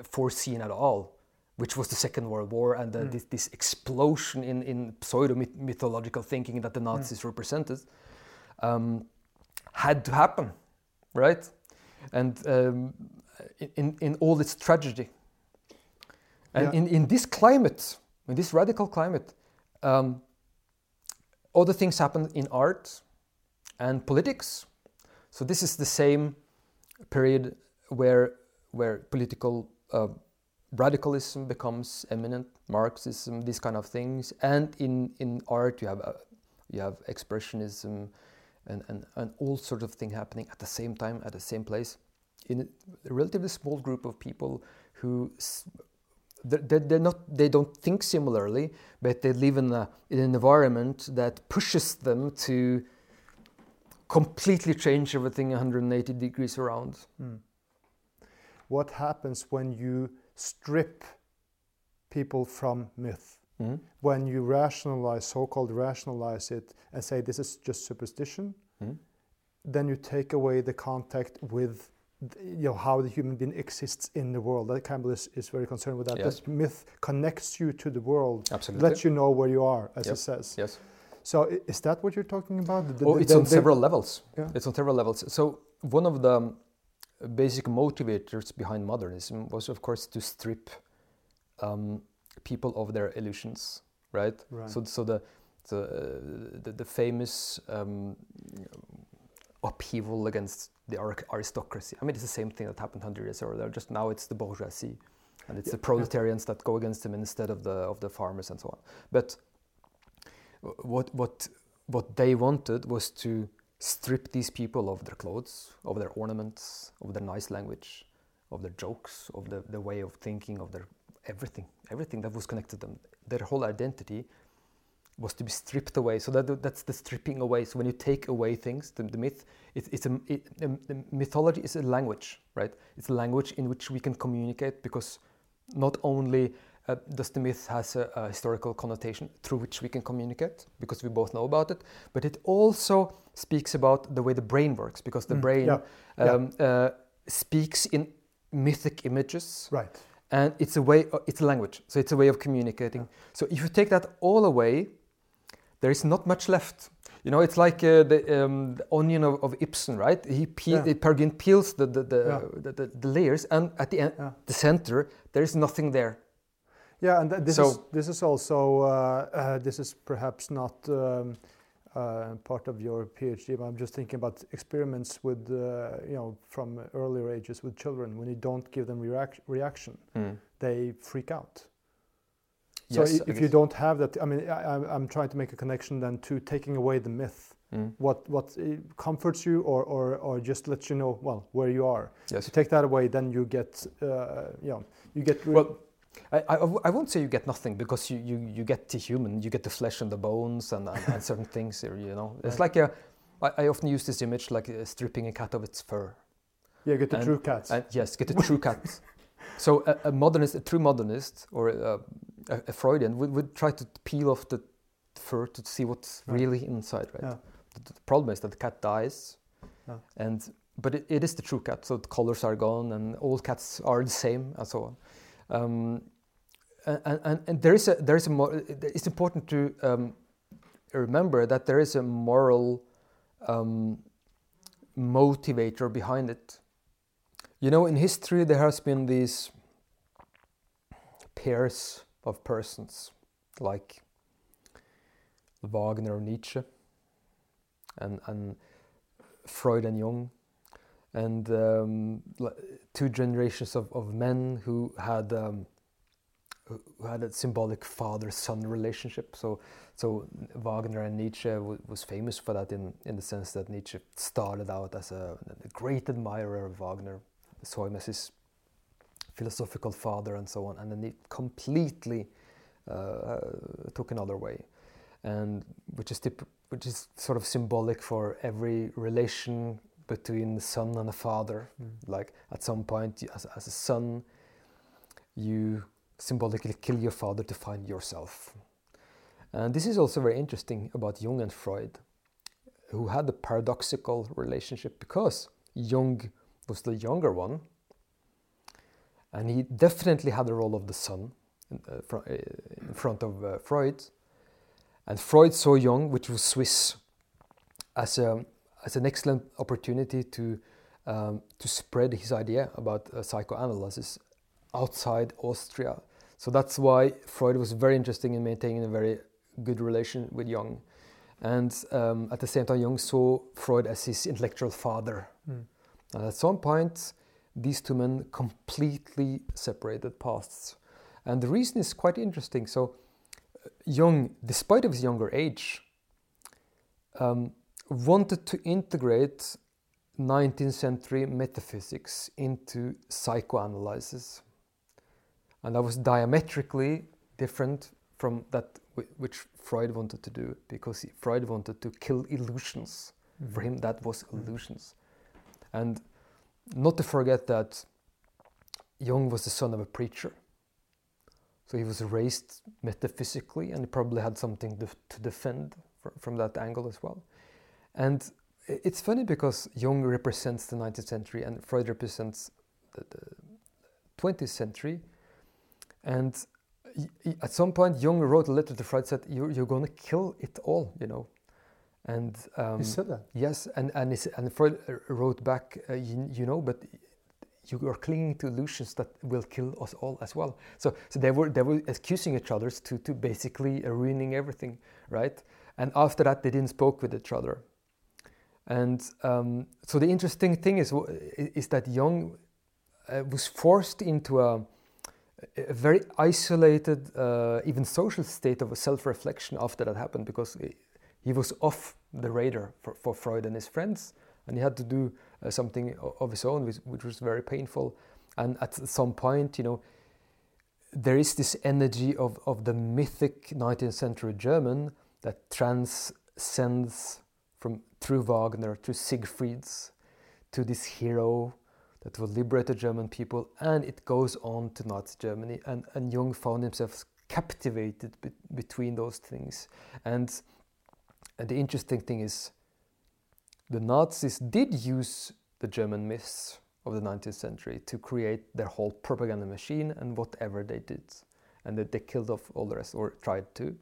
foreseen at all, which was the Second World War and mm. this, this, explosion in, in pseudo mythological thinking that the hmm. Nazis mm. represented, um, had to happen, right? And um, in, in all its tragedy. And yeah. in, in this climate, in this radical climate, um, other things happen in art and politics. So this is the same period where, where political uh, radicalism becomes eminent, Marxism, these kind of things, and in, in art you have uh, you have expressionism and, and, and all sorts of things happening at the same time at the same place. In a relatively small group of people who they're, they're not they don't think similarly but they live in, a, in an environment that pushes them to completely change everything 180 degrees around. Mm. What happens when you strip people from myth. Mm. When you rationalize, so called rationalize it, and say this is just superstition, mm. then you take away the contact with you know how the human being exists in the world. That Campbell is, is very concerned with that. Yes. That myth connects you to the world, Absolutely. lets you know where you are, as yep. he says. Yes. So is that what you're talking about? The, oh, it's the, on several levels. Yeah. It's on several levels. So one of the basic motivators behind modernism was, of course, to strip um, people of their illusions, right? right. So, so the the, the, the famous um, upheaval against the aristocracy. I mean, it's the same thing that happened hundred years earlier. Just now, it's the bourgeoisie, and it's yeah. the proletarians that go against them instead of the of the farmers and so on. But what what what they wanted was to strip these people of their clothes, of their ornaments, of their nice language, of their jokes, of the, the way of thinking, of their everything, everything that was connected to them. Their whole identity was to be stripped away. So that, that's the stripping away. So when you take away things, the, the myth, it, it's a, it, the mythology is a language, right? It's a language in which we can communicate because not only uh, does the myth has a, a, historical connotation through which we can communicate because we both know about it, but it also speaks about the way the brain works because the mm, brain yeah, um, yeah. Uh, speaks in mythic images. Right. And it's a way, uh, it's a language, so it's a way of communicating. Yeah. So if you take that all away, there is not much left. You know, it's like uh, the, um, the, onion of, of, Ibsen, right? He peel, yeah. peels the the, the, the, the, layers, and at the end, the center, there is nothing there. Yeah, and th this so, is this is also uh, uh, this is perhaps not um, uh, part of your PhD, but I'm just thinking about experiments with uh, you know from earlier ages with children. When you don't give them reac reaction, mm. they freak out. So yes, if you don't have that, I mean, I, am trying to make a connection then to taking away the myth. Mm. What what comforts you, or, or or just lets you know well where you are. Yes. You take that away, then you get uh, you know you get. Well, I, I, I, won't say you get nothing because you, you, you get the human, you get the flesh and the bones and, and, and certain things here, you know. It's like a, I, I often use this image like uh, stripping a cat of its fur. Yeah, get the and, true cat. yes, get the true cat. So a, a, modernist, a true modernist or a, a, a, Freudian would, would try to peel off the fur to see what's right. really inside, right? Yeah. The, the, problem is that the cat dies, yeah. and but it, it is the true cat. So the colors are gone, and all cats are the same, and so on. Um, and, and, and, there is a there is a it's important to um, remember that there is a moral um, motivator behind it. You know, in history there has been these pairs of persons like Wagner and Nietzsche and, and Freud and Jung and um, two generations of, of men who had um, who had a symbolic father-son relationship. So, so Wagner and Nietzsche was famous for that in, in the sense that Nietzsche started out as a, a great admirer of Wagner, saw him as his philosophical father and so on, and then he completely uh, took another way, and which is which is sort of symbolic for every relation between the son and the father. Mm. Like at some point, as, as a son, you symbolically kill your father to find yourself. And this is also very interesting about Jung and Freud, who had a paradoxical relationship because Jung was the younger one, and he definitely had the role of the son in, uh, fr uh, in front of uh, Freud. And Freud saw Jung, which was Swiss, as, a, as an excellent opportunity to, um, to spread his idea about uh, psychoanalysis outside Austria. So that's why Freud was very interested in maintaining a very good relation with Jung. And um, at the same time, Jung saw Freud as his intellectual father. Mm. And at some point, these two men completely separated paths. And the reason is quite interesting. So, uh, Jung, despite of his younger age, um, wanted to integrate 19th century metaphysics into psychoanalysis. And that was diametrically different from that which Freud wanted to do, because Freud wanted to kill illusions. Mm-hmm. For him, that was mm-hmm. illusions. And not to forget that Jung was the son of a preacher. So he was raised metaphysically and he probably had something to defend from that angle as well. And it's funny because Jung represents the 19th century and Freud represents the, the 20th century. And at some point, Jung wrote a letter to Freud said, "You're, you're going to kill it all," you know. And um, he said that. Yes, and and, and Freud wrote back, uh, you, you, know, but you are clinging to illusions that will kill us all as well. So so they were they were accusing each other to to basically ruining everything, right? And after that, they didn't spoke with each other. And um, so the interesting thing is is that Jung uh, was forced into a a very isolated, uh, even social state of self-reflection after that happened because he was off the radar for, for Freud and his friends, and he had to do uh, something of his own, which, which, was very painful. And at some point, you know, there is this energy of, of the mythic 19th century German that transcends from through Wagner to Siegfried's to this hero that will liberate the German people, and it goes on to Nazi Germany. And, and Jung found himself captivated be between those things. And, and the interesting thing is, the Nazis did use the German myths of the 19th century to create their whole propaganda machine and whatever they did. And that they killed off all the rest, or tried to.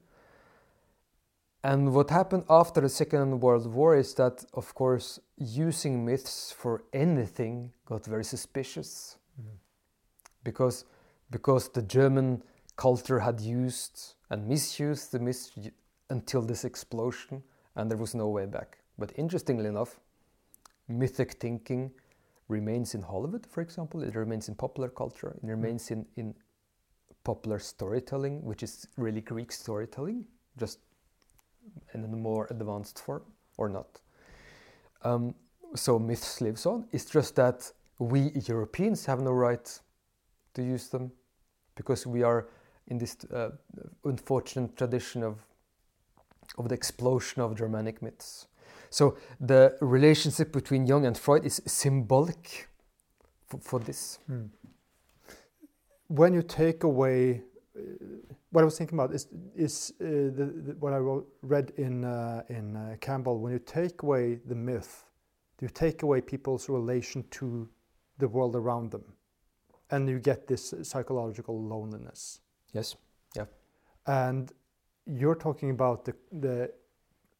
And what happened after the Second World War is that, of course, using myths for anything got very suspicious. Mm. Because, because the German culture had used and misused the myths until this explosion, and there was no way back. But interestingly enough, mythic thinking remains in Hollywood, for example, it remains in popular culture, it mm. remains in, in popular storytelling, which is really Greek storytelling, just in a more advanced form or not. Um, so myths lives on. It's just that we Europeans have no right to use them because we are in this uh, unfortunate tradition of of the explosion of Germanic myths. So the relationship between Jung and Freud is symbolic for, for this. Hmm. When you take away what I was thinking about is is uh, the, the, what I wrote, read in uh, in uh, Campbell. When you take away the myth, you take away people's relation to the world around them, and you get this psychological loneliness. Yes. Yeah. And you're talking about the the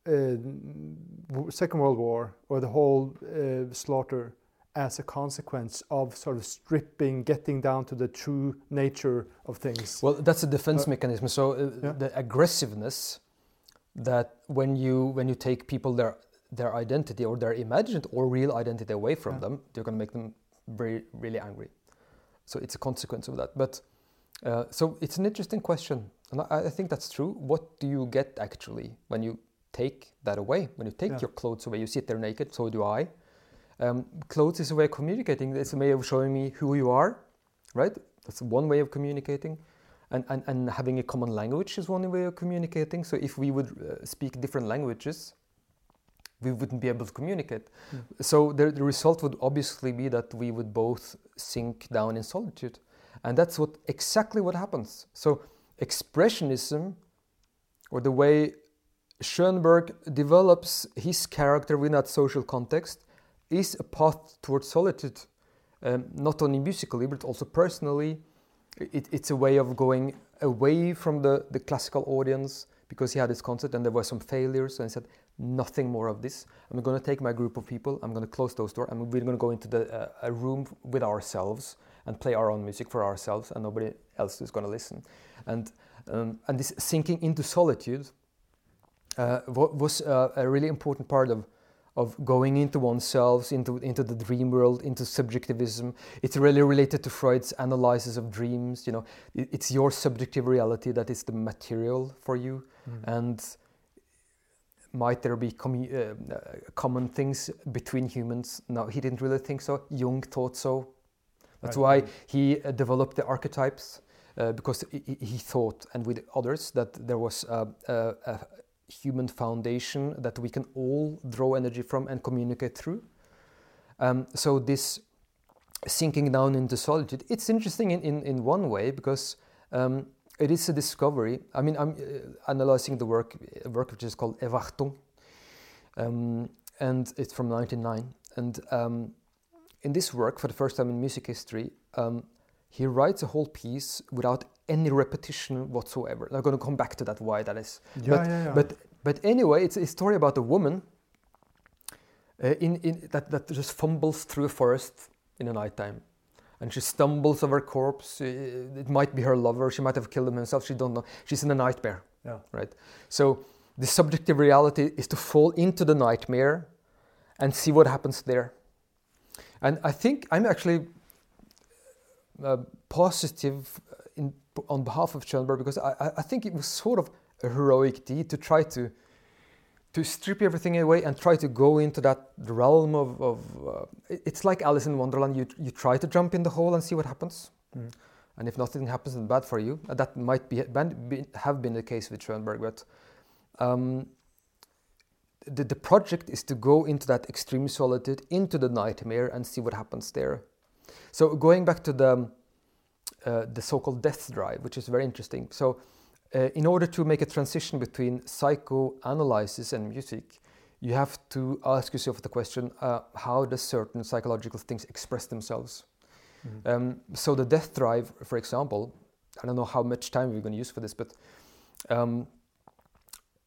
uh, Second World War or the whole uh, slaughter as a consequence of sort of stripping, getting down to the true nature of things. Well, that's a defense uh, mechanism. So uh, yeah. the aggressiveness that when you when you take people their their identity or their imagined or real identity away from Yeah. them, you're going to make them very, really angry. So it's a consequence of that. But uh, so it's an interesting question, and I, I think that's true. What do you get actually when you take that away? When you take Yeah. your clothes away, you sit there naked. So do I. Um, clothes is a way of communicating. It's a way of showing me who you are, right? That's one way of communicating. And, and, and having a common language is one way of communicating. So if we would uh, speak different languages, we wouldn't be able to communicate. Mm. So the, the result would obviously be that we would both sink down in solitude. And that's what exactly what happens. So expressionism, or the way Schoenberg develops his character within that social context, is a path towards solitude, um, not only musically but also personally. It, it's a way of going away from the, the classical audience because he had this concert and there were some failures. And he said, nothing more of this. I'm going to take my group of people, I'm going to close those doors, and we're going to go into the, uh, a room with ourselves and play our own music for ourselves, and nobody else is going to listen. And, um, and this sinking into solitude uh, was uh, a really important part of, of going into oneself, into, into the dream world, into subjectivism. It's really related to Freud's analysis of dreams. You know, it's your subjective reality that is the material for you, Mm. and might there be commu- uh, uh, common things between humans? No, he didn't really think so. Jung thought so. That's Right. why he uh, developed the archetypes uh, because he, he- thought, and with others, that there was a, a human foundation that we can all draw energy from and communicate through. Um, so this sinking down into solitude, it's interesting in, in, in one way because um, it is a discovery. I mean, I'm uh, analyzing the work, a work which is called Erwartung, um, and it's from 1999. And um, in this work, for the first time in music history, um, he writes a whole piece without any repetition whatsoever. I'm going to come back to that why that is. Yeah, but, yeah, yeah. but but anyway, it's a story about a woman uh, in, in that, that just fumbles through a forest in the nighttime. And she stumbles over a corpse. uh, It might be her lover. She might have killed him herself. She don't know. She's in a nightmare yeah. right? So the subjective reality is to fall into the nightmare and see what happens there. And I think I'm actually uh, positive on behalf of Schoenberg because I, I- I think it was sort of a heroic deed to try to to strip everything away and try to go into that realm of, of uh, it's like Alice in Wonderland. You, you try to jump in the hole and see what happens. Mm. And if nothing happens, then bad for you. Uh, That might be, be have been the case with Schoenberg, but um, the, the project is to go into that extreme solitude, into the nightmare, and see what happens there. So going back to the uh, the so-called death drive, which is very interesting. So, uh, in order to make a transition between psychoanalysis and music, you have to ask yourself the question: uh, How does certain psychological things express themselves? Mhm. Um, so the death drive, for example, I don't know how much time we're going to use for this, but um,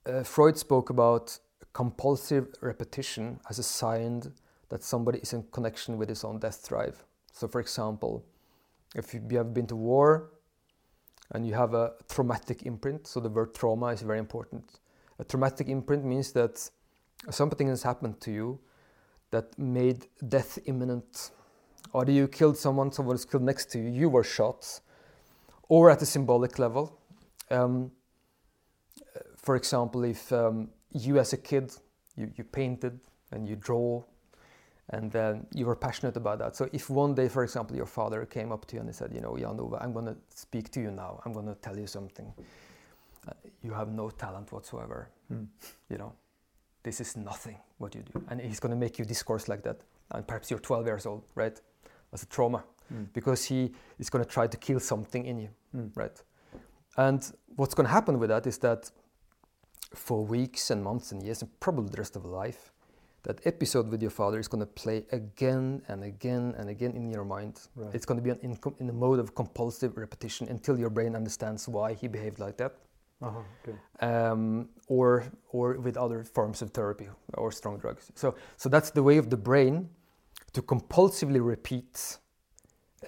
uh, Freud spoke about compulsive repetition as a sign that somebody is in connection with his own death drive. So, for example, if you have been to war and you have a traumatic imprint, so the word trauma is very important. A traumatic imprint means that something has happened to you that made death imminent. Either you killed someone, someone was killed next to you, you were shot, or at a symbolic level. Um, for example, if um, you as a kid, you, you painted and you draw, and then you were passionate about that. So if one day, for example, your father came up to you and he said, you know, Jan Ove, I'm going to speak to you now. I'm going to tell you something. Uh, you have no talent whatsoever. Mm. You know, this is nothing what you do. And he's going to make you discourse like that. And perhaps you're 12 years old, right? That's a trauma Mm. because he is going to try to kill something in you, Mm. right? And what's going to happen with that is that for weeks and months and years, and probably the rest of life, that episode with your father is going to play again and again and again in your mind. Right. It's going to be an in, in a mode of compulsive repetition until your brain understands why he behaved like that, Uh-huh. Okay. um, or or with other forms of therapy or strong drugs. So so that's the way of the brain to compulsively repeat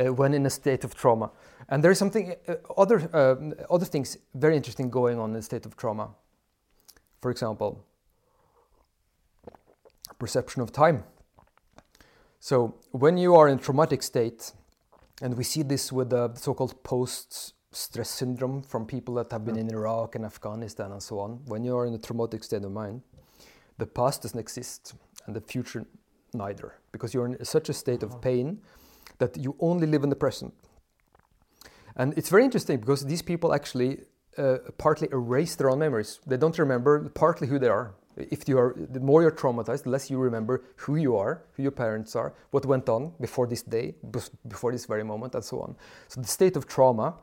uh, when in a state of trauma. And there's something uh, other um other things very interesting going on in a state of trauma. For example, perception of time. So when you are in a traumatic state, and we see this with the so-called post-stress syndrome from people that have been in Iraq and Afghanistan and so on. When you are in a traumatic state of mind, the past doesn't exist and the future neither, because you're in such a state of pain that you only live in the present. And it's very interesting because these people actually uh, partly erase their own memories. They don't remember partly who they are. If you are, the more you're traumatized, the less you remember who you are, who your parents are, what went on before this day, before this very moment, and so on. So the state of trauma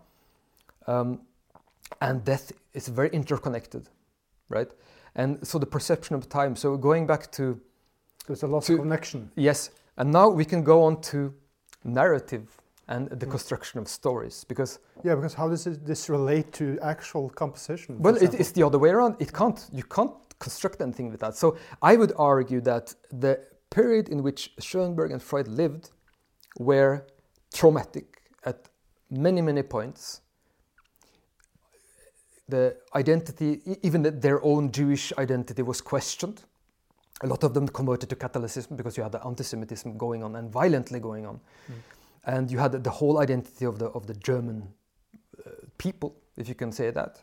um, and death is very interconnected, right? And so the perception of time. So going back to there's a lot to, of connection. Yes, and now we can go on to narrative and the construction of stories because yeah because how does this relate to actual composition well it, it's the other way around it can't you can't construct anything with that. So i would argue that the period in which schoenberg and freud lived were traumatic at many many points. The identity even their own jewish identity was questioned. A lot of them converted to Catholicism because you had the anti-Semitism going on and violently going on. Mm. And you had the whole identity of the of the German uh, people, if you can say that,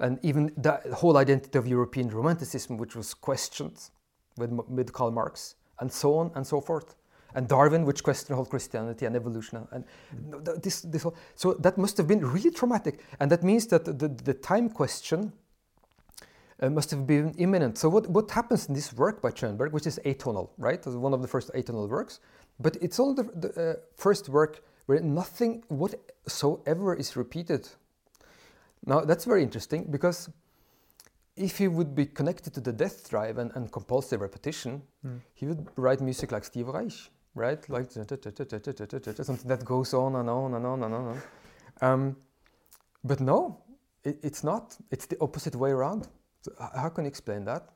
and even the whole identity of European Romanticism, which was questioned with with Karl Marx, and so on and so forth, and Darwin, which questioned whole Christianity and evolution, and this this whole, so that must have been really traumatic, and that means that the the time question. Uh, must have been imminent. So what, what happens in this work by Schoenberg, which is atonal, right? It's one of the first atonal works, but it's only the, the uh, first work where nothing whatsoever is repeated. Now that's very interesting because if he would be connected to the death drive and, and compulsive repetition, mm. he would write music like Steve Reich, right? Like something that goes on and on and on and on. Um, but no, it, it's not. It's the opposite way around. So how can you explain that?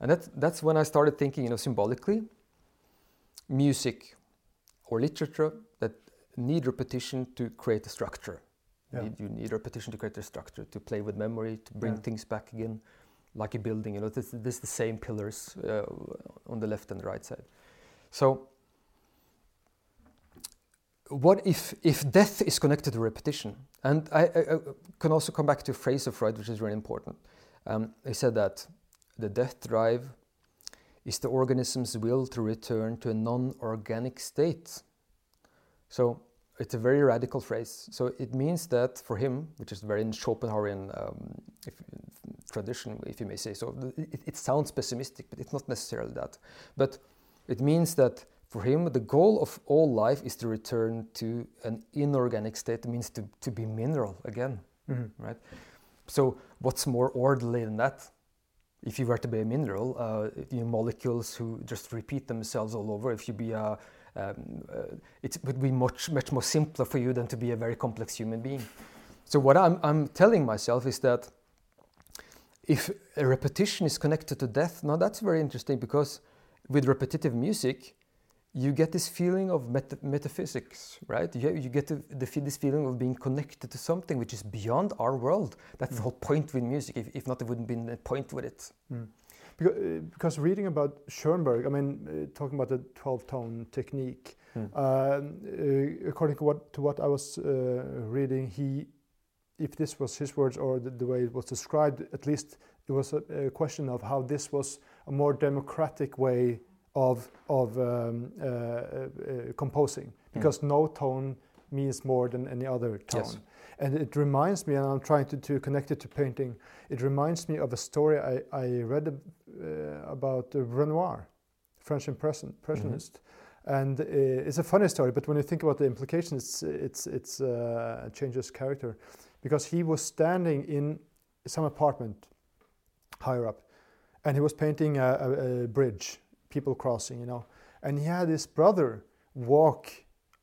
And that's, that's when I started thinking, you know, symbolically music or literature that need repetition to create a structure. Yeah. You, you, need repetition to create the structure, to play with memory, to bring yeah. things back again, like a building. You know, this, this is the same pillars uh, on the left and the right side. So, what if if death is connected to repetition? And I, I, I can also come back to a phrase of Freud, which is really important. Um, he said that the death drive is the organism's will to return to a non-organic state. So it's a very radical phrase. So it means that for him, which is very in Schopenhauerian um, if, tradition, if you may say so, it, it, sounds pessimistic, but it's not necessarily that. But it means that for him, the goal of all life is to return to an inorganic state. It means to, to be mineral again, mm-hmm. right? So what's more orderly than that? if you were to be a mineral, uh, you know, molecules who just repeat themselves all over. If you be a, um, uh, it would be much much more simpler for you than to be a very complex human being. So what I'm, I'm telling myself is that if a repetition is connected to death, now that's very interesting because with repetitive music, you get this feeling of meta- metaphysics, right? You, you get the, this feeling of being connected to something which is beyond our world. That's mm. the whole point with music. If, if not, there wouldn't be a point with it. Mm. Because, uh, because, reading about Schoenberg, I mean, uh, talking about the 12 tone technique, mm. uh, according to what, to what I was uh, reading, he, if this was his words or the, the, way it was described, at least it was a, a question of how this was a more democratic way of, of um, uh, uh, composing hmm. because mm. no tone means more than any other tone. Yes. And it reminds me, and I'm trying to, to connect it to painting, it reminds me of a story I, I read uh, about Renoir, French impressionist. Mm-hmm. And uh, it's a funny story, but when you think about the implications, it's, it's, it's uh, changes character. Because he was standing in some apartment higher up, and he was painting a, a, a bridge people crossing, you know. And he had his brother walk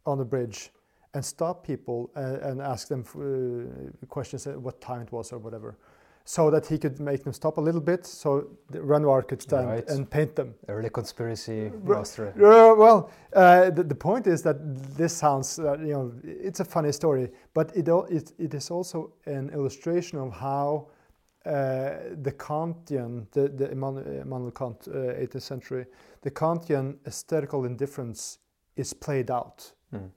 on the bridge and stop people and, and ask them uh, questions, uh, what time it was or whatever, so that he could make them stop a little bit, so the Renoir could stand right. and paint them. Early conspiracy master. Uh, well, uh, the, the, point is that this sounds, uh, you know, it's a funny story, but it, it, it is also an illustration of how uh, the Kantian, the, the Immanuel Kant, 18th century, the Kantian aesthetical indifference is played out. Mm.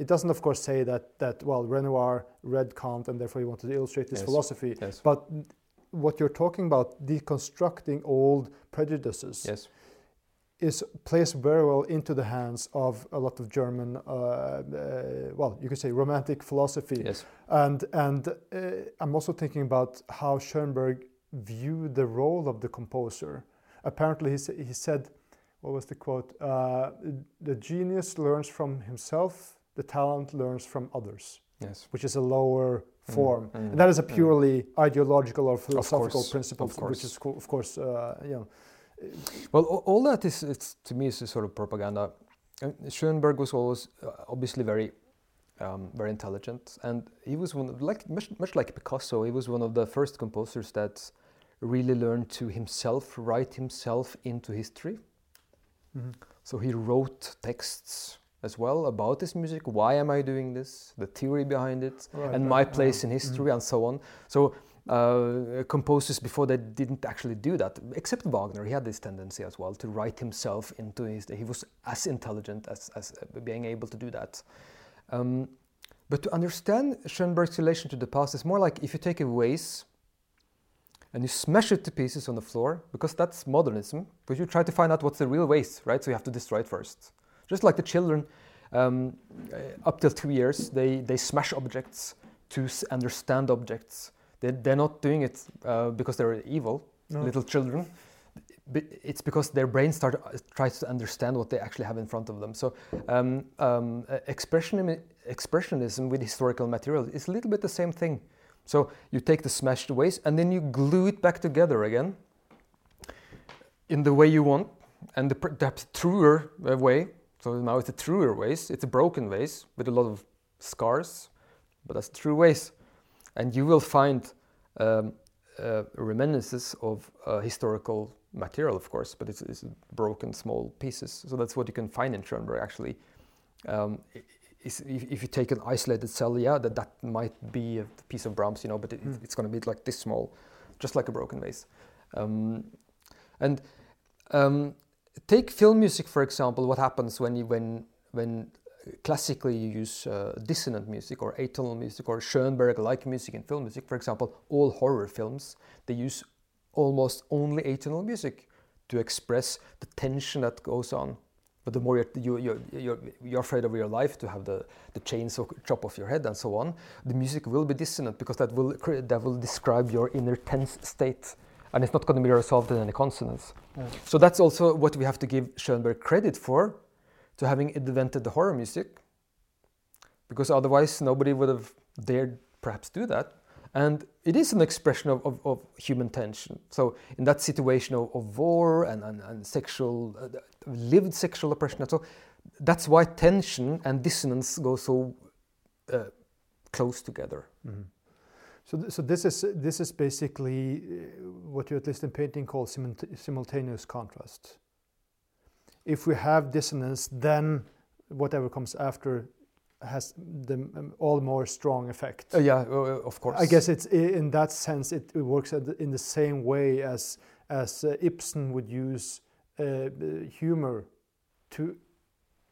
It doesn't, of course, say that that well Renoir read Kant and therefore he wanted to illustrate this yes. philosophy. Yes. But what you're talking about, deconstructing old prejudices, yes. is placed very well into the hands of a lot of German, uh, uh, well, you could say romantic philosophy. Yes. And and uh, I'm also thinking about how Schoenberg viewed the role of the composer. Apparently, he, he said, what was the quote? Uh, the genius learns from himself, the talent learns from others. Yes. Which is a lower mm, form. Mm, and that is a mm. purely mm. ideological or philosophical principle, which is, of course, uh, you know. Well, all that is, it's, to me, is a sort of propaganda. Schoenberg was always uh, obviously very, um, very intelligent, and he was one of, like much, much like Picasso. He was one of the first composers that really learned to himself write himself into history. Mm-hmm. So he wrote texts as well about this music. Why am I doing this? The theory behind it, right, and my place in history, mm-hmm. and so on. So uh, composers before they didn't actually do that, except Wagner. He had this tendency as well to write himself into his. He was as intelligent as, as uh, being able to do that. Um, but to understand Schoenberg's relation to the past is more like if you take a vase and you smash it to pieces on the floor, because that's modernism, but you try to find out what's the real vase, right? So you have to destroy it first. Just like the children, um, uh, up till two years, they, they smash objects to understand objects. They, they're not doing it uh, because they're evil, no. little children. It's because their brain start uh, tries to understand what they actually have in front of them. So um, um, expressionism, expressionism with historical material is a little bit the same thing. So you take the smashed waste and then you glue it back together again in the way you want and the perhaps truer way so now it's a truer vase. It's a broken vase with a lot of scars, but that's true vase. And you will find um, uh, reminiscences of uh, historical material, of course, but it's, it's, broken small pieces. So that's what you can find in Schoenberg actually. Um, if, if, you take an isolated cell, yeah, that, that might be a piece of Brahms, you know, but it, mm. it's going to be like this small, just like a broken vase. Um, and um, take film music for example. What happens when you when when classically you use uh, dissonant music or atonal music or Schoenberg-like music in film music. For example, all horror films they use almost only atonal music to express the tension that goes on. But the more you're, you, you're, you're, afraid of your life, to have the, the chainsaw chop off your head and so on, the music will be dissonant because that will, that will describe your inner tense state and it's not going to be resolved in any consonants. Yeah. So that's also what we have to give Schoenberg credit for, to having invented the horror music, because otherwise nobody would have dared perhaps do that. And it is an expression of, of, of human tension. So in that situation of, of war and, and, and sexual, uh, lived sexual oppression, so that's why tension and dissonance go so uh, close together. Mm-hmm. So, th so this is this is basically uh, what you at least in painting call simultaneous contrast. If we have dissonance, then whatever comes after has the um, all more strong effect. Uh, yeah, uh, of course. I guess it's in that sense it, it works in the same way as as uh, Ibsen would use uh, humor to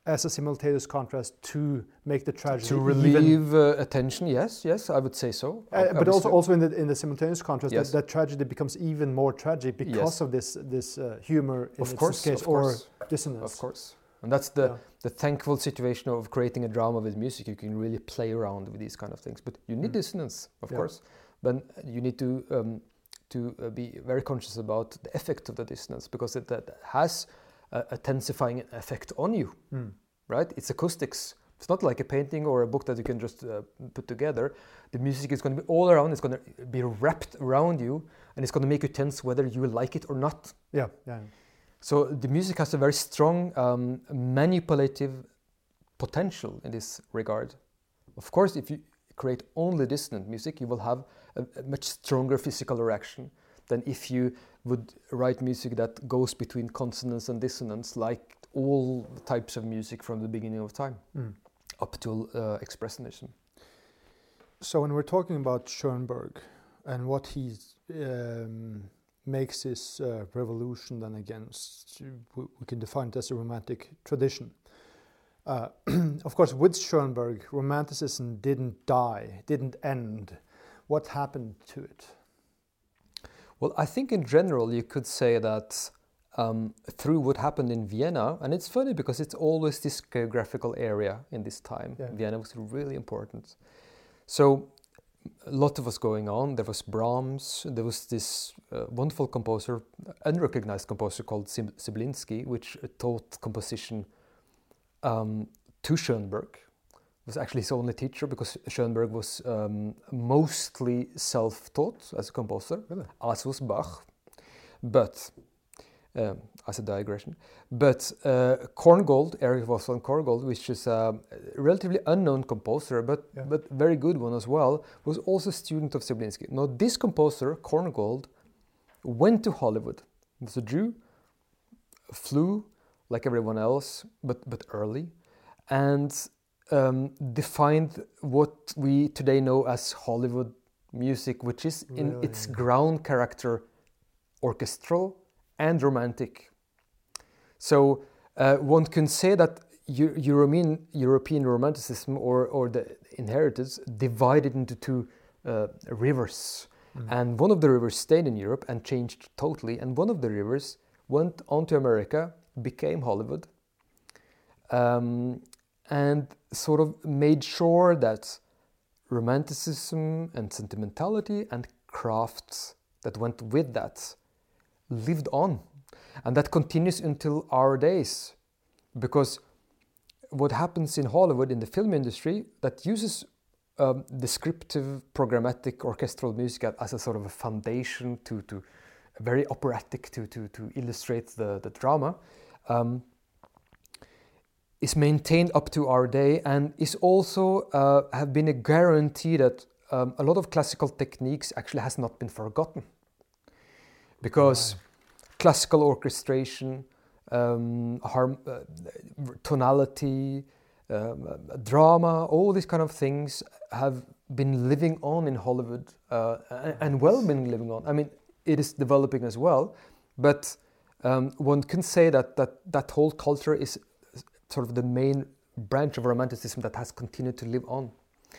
as a simultaneous contrast to make the tragedy to relieve uh, attention. Yes, yes, I would say so. Uh, but also, also in the in the simultaneous contrast, yes. that, that, tragedy becomes even more tragic because yes. of this this uh, humor in of course, case of or course. dissonance. Of course, and that's the yeah. the thankful situation of creating a drama with music. You can really play around with these kind of things, but you need mm. dissonance, of yeah. course. But you need to um, to uh, be very conscious about the effect of the dissonance because it that has a, a tensifying effect on you, mm. right? It's acoustics. It's not like a painting or a book that you can just uh, put together. The music is going to be all around. It's going to be wrapped around you, and it's going to make you tense whether you like it or not. Yeah, yeah. So the music has a very strong um, manipulative potential in this regard. Of course, if you create only dissonant music, you will have a, a much stronger physical reaction than if you would write music that goes between consonance and dissonance, like all types of music from the beginning of time mm. up to uh, expressionism. So when we're talking about Schoenberg and what he um, makes his uh, revolution then against, we, we, can define it as a romantic tradition. Uh, of course, with Schoenberg, romanticism didn't die, didn't end. What happened to it? Well, I think in general you could say that um, through what happened in Vienna, and it's funny because it's always this geographical area in this time. Yeah. Vienna was really important. So a lot of was going on. There was Brahms. There was this uh, wonderful composer, unrecognized composer called Zemlinsky, which taught composition um, to Schoenberg. Was actually his only teacher because Schoenberg was um, mostly self-taught as a composer, really? as was Bach. But um, as a digression. But uh, Korngold, Erich Wolfgang Korngold, which is a relatively unknown composer, but yeah. but very good one as well, was also a student of Zemlinsky. Now, this composer, Korngold, went to Hollywood. Was a Jew, flew like everyone else, but but early, and um, defined what we today know as Hollywood music, which is in really? its ground character orchestral and romantic. So uh, one can say that European, European Romanticism or, or the inheritance divided into two uh, rivers. Mm. And one of the rivers stayed in Europe and changed totally. And one of the rivers went on to America, became Hollywood, um, and sort of made sure that romanticism and sentimentality and crafts that went with that lived on. And that continues until our days. Because what happens in Hollywood, in the film industry, that uses um, descriptive, programmatic, orchestral music as a sort of a foundation to, to very operatic to, to, to illustrate the, the drama, um, is maintained up to our day and is also uh, have been a guarantee that um, a lot of classical techniques actually has not been forgotten. Because classical orchestration, um, harm, uh, tonality, um, drama, all these kind of things have been living on in Hollywood uh, and well been living on. I mean, it is developing as well, but um, one can say that, that that whole culture is sort of the main branch of romanticism that has continued to live on.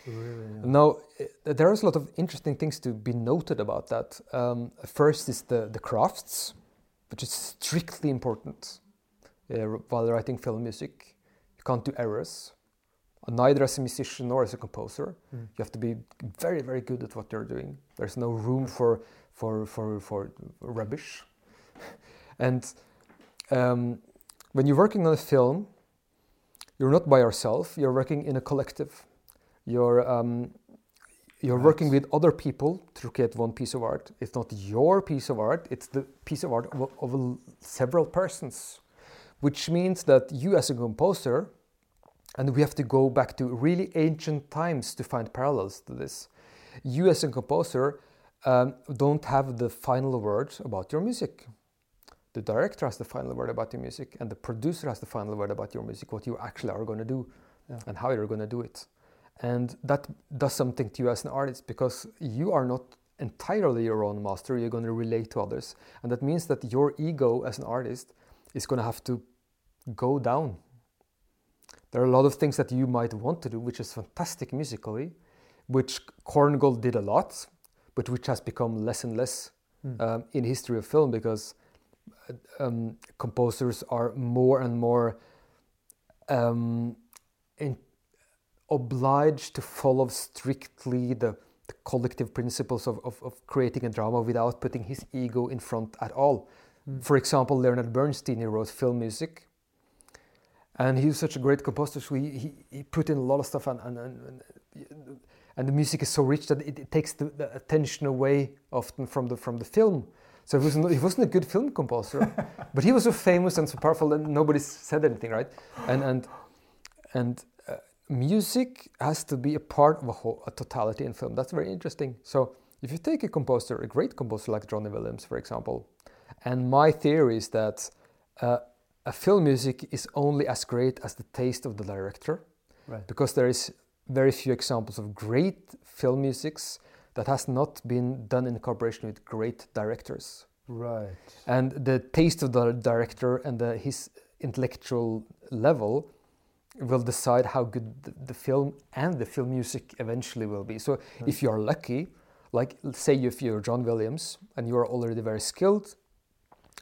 Really, yeah. Now, eh, there is a lot of interesting things to be noted about that. Um, first is the, the crafts, which is strictly important uh, while writing film music. You can't do errors, neither as a musician nor as a composer. Mm. You have to be very, very good at what you're doing. There's no room for, for, for, for rubbish. and um, when you're working on a film, you're not by yourself, you're working in a collective you're um, you're right. working with other people to create one piece of art. It's not your piece of art; it's the piece of art of, of several persons, which means that you, as a composer, and we have to go back to really ancient times to find parallels to this. You, as a composer, um, don't have the final word about your music. The director has the final word about your music, and the producer has the final word about your music, what you actually are going to do, yeah. and how you're going to do it. And that does something to you as an artist because you are not entirely your own master, you're going to relate to others. And that means that your ego as an artist is going to have to go down. There are a lot of things that you might want to do, which is fantastic musically, which Korngold did a lot, but which has become less and less mm. um, in history of film because um, composers are more and more um, in, obliged to follow strictly the, the collective principles of, of, of, creating a drama without putting his ego in front at all. Mm. For example, Leonard Bernstein, he wrote film music. And he was such a great composer, so he, he, he put in a lot of stuff, and, and, and, and the music is so rich that it, it takes the, the, attention away often from the, from the film. So he wasn't, he wasn't a good film composer, but he was so famous and so powerful that nobody said anything, right? And, and, and music has to be a part of a, whole, a totality in film. That's very interesting. So if you take a composer, a great composer like Johnny Williams, for example, and my theory is that uh, a film music is only as great as the taste of the director, right. because there is very few examples of great film musics that has not been done in cooperation with great directors. Right. And the taste of the director and the, his intellectual level will decide how good the, the film and the film music eventually will be. So Hmm. if you are lucky, like say if you're John Williams and you are already very skilled,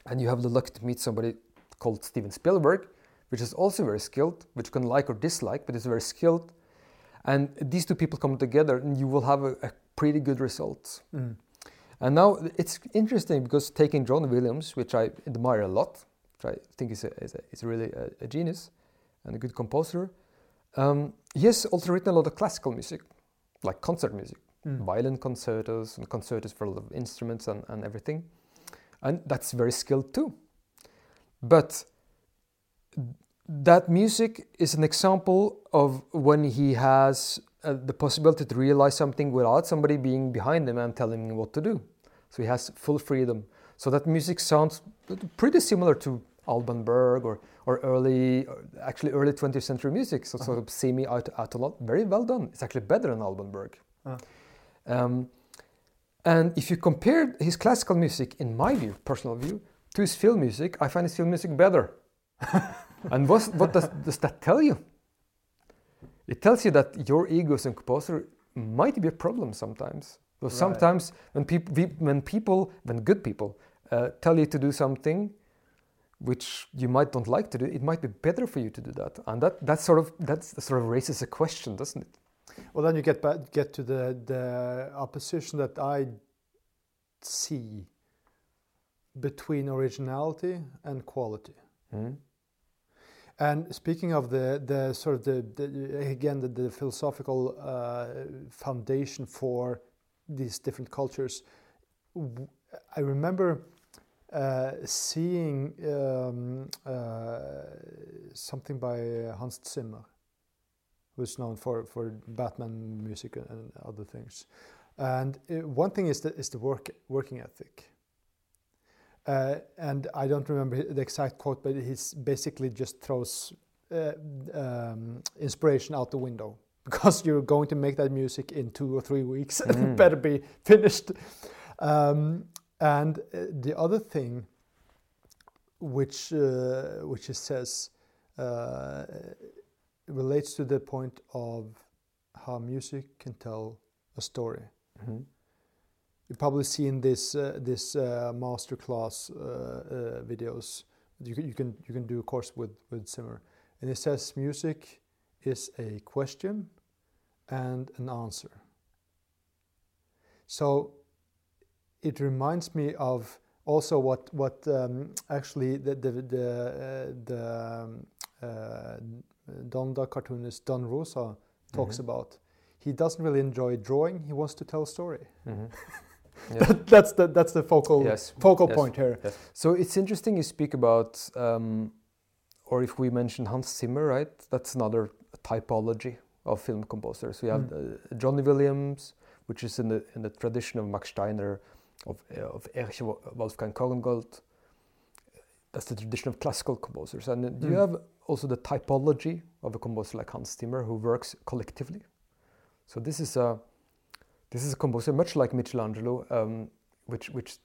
and you have the luck to meet somebody called Steven Spielberg, which is also very skilled, which you can like or dislike, but is very skilled. And these two people come together, and you will have a, a pretty good results. Mm. And now it's interesting because taking John Williams, which I admire a lot, which I think is, a, is, a, is really a, a genius and a good composer, um, he has also written a lot of classical music, like concert music, Mm. violin concertos and concertos for a lot of instruments and, and everything. And that's very skilled too. But that music is an example of when he has uh, the possibility to realize something without somebody being behind them and telling him what to do. So he has full freedom. So that music sounds pretty similar to Alban Berg or, or early, actually early 20th century music. So sort of semi autolot, very well done. It's actually better than Alban Berg. Ah. Um, and if you compare his classical music, in my view, personal view, to his film music, I find his film music better. and what, what does, does that tell you? It tells you that your ego as a composer might be a problem sometimes. So Right. sometimes when people, when people, when good people uh, tell you to do something which you might don't like to do, it might be better for you to do that. And that, that sort of that sort of raises a question, doesn't it? Well, then you get back, get to the the opposition that I see between originality and quality. Mm. And speaking of the, the sort of the, the again the, the philosophical uh, foundation for these different cultures, I remember uh, seeing um, uh, something by Hans Zimmer, who's known for, for Batman music and, other things. And uh, one thing is the, is the work working ethic. Uh, and I don't remember the exact quote, but he basically just throws uh, um, inspiration out the window because you're going to make that music in two or three weeks and it Mm. better be finished. Um, and uh, the other thing, which uh, which he says, uh, relates to the point of how music can tell a story. Mhm. You've probably seen this uh, this uh, masterclass uh, uh, videos. You can, you can you can do a course with with Zimmer, and it says music is a question and an answer. So it reminds me of also what what um, actually the the the, uh, the um, uh, Donald cartoonist Don Rosa talks Mhm. about. He doesn't really enjoy drawing. He wants to tell a story. Yeah. that's the that's the focal Yes. focal Yes. point here. So it's interesting you speak about, um, or if we mention Hans Zimmer, right? That's another typology of film composers. We have Mm. uh, Johnny Williams, which is in the in the tradition of Max Steiner, of uh, of Erich Wolfgang Korngold. That's the tradition of classical composers, and then you Mm. have also the typology of a composer like Hans Zimmer, who works collectively. So this is a this is a composer much like Michelangelo, um, which which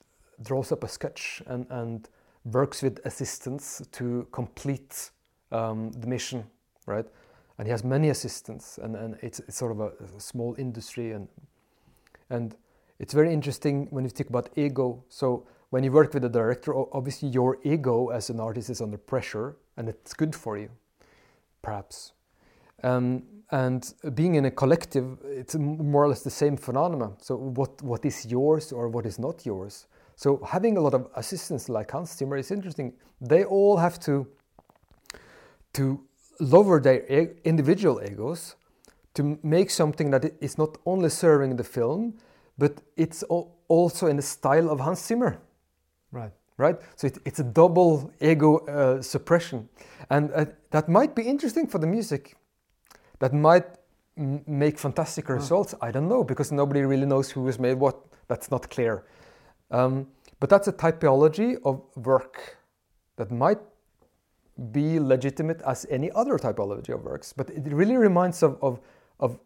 draws up a sketch and and works with assistants to complete um, the mission, right? And he has many assistants, and, and it's, it's sort of a, a small industry, and and it's very interesting when you think about ego. So when you work with a director, obviously your ego as an artist is under pressure, and it's good for you, perhaps. Um, and being in a collective, it's more or less the same phenomena. So what what is yours or what is not yours? So having a lot of assistants like Hans Zimmer is interesting. They all have to to lower their individual egos to make something that is not only serving the film, but it's also in the style of Hans Zimmer Right. right? So it, it's a double ego uh, suppression, and uh, that might be interesting for the music. That might m- make fantastic results. I don't know because nobody really knows who has made what. That's not clear. Um, but that's a typology of work that might be legitimate as any other typology of works. But it really reminds of of, of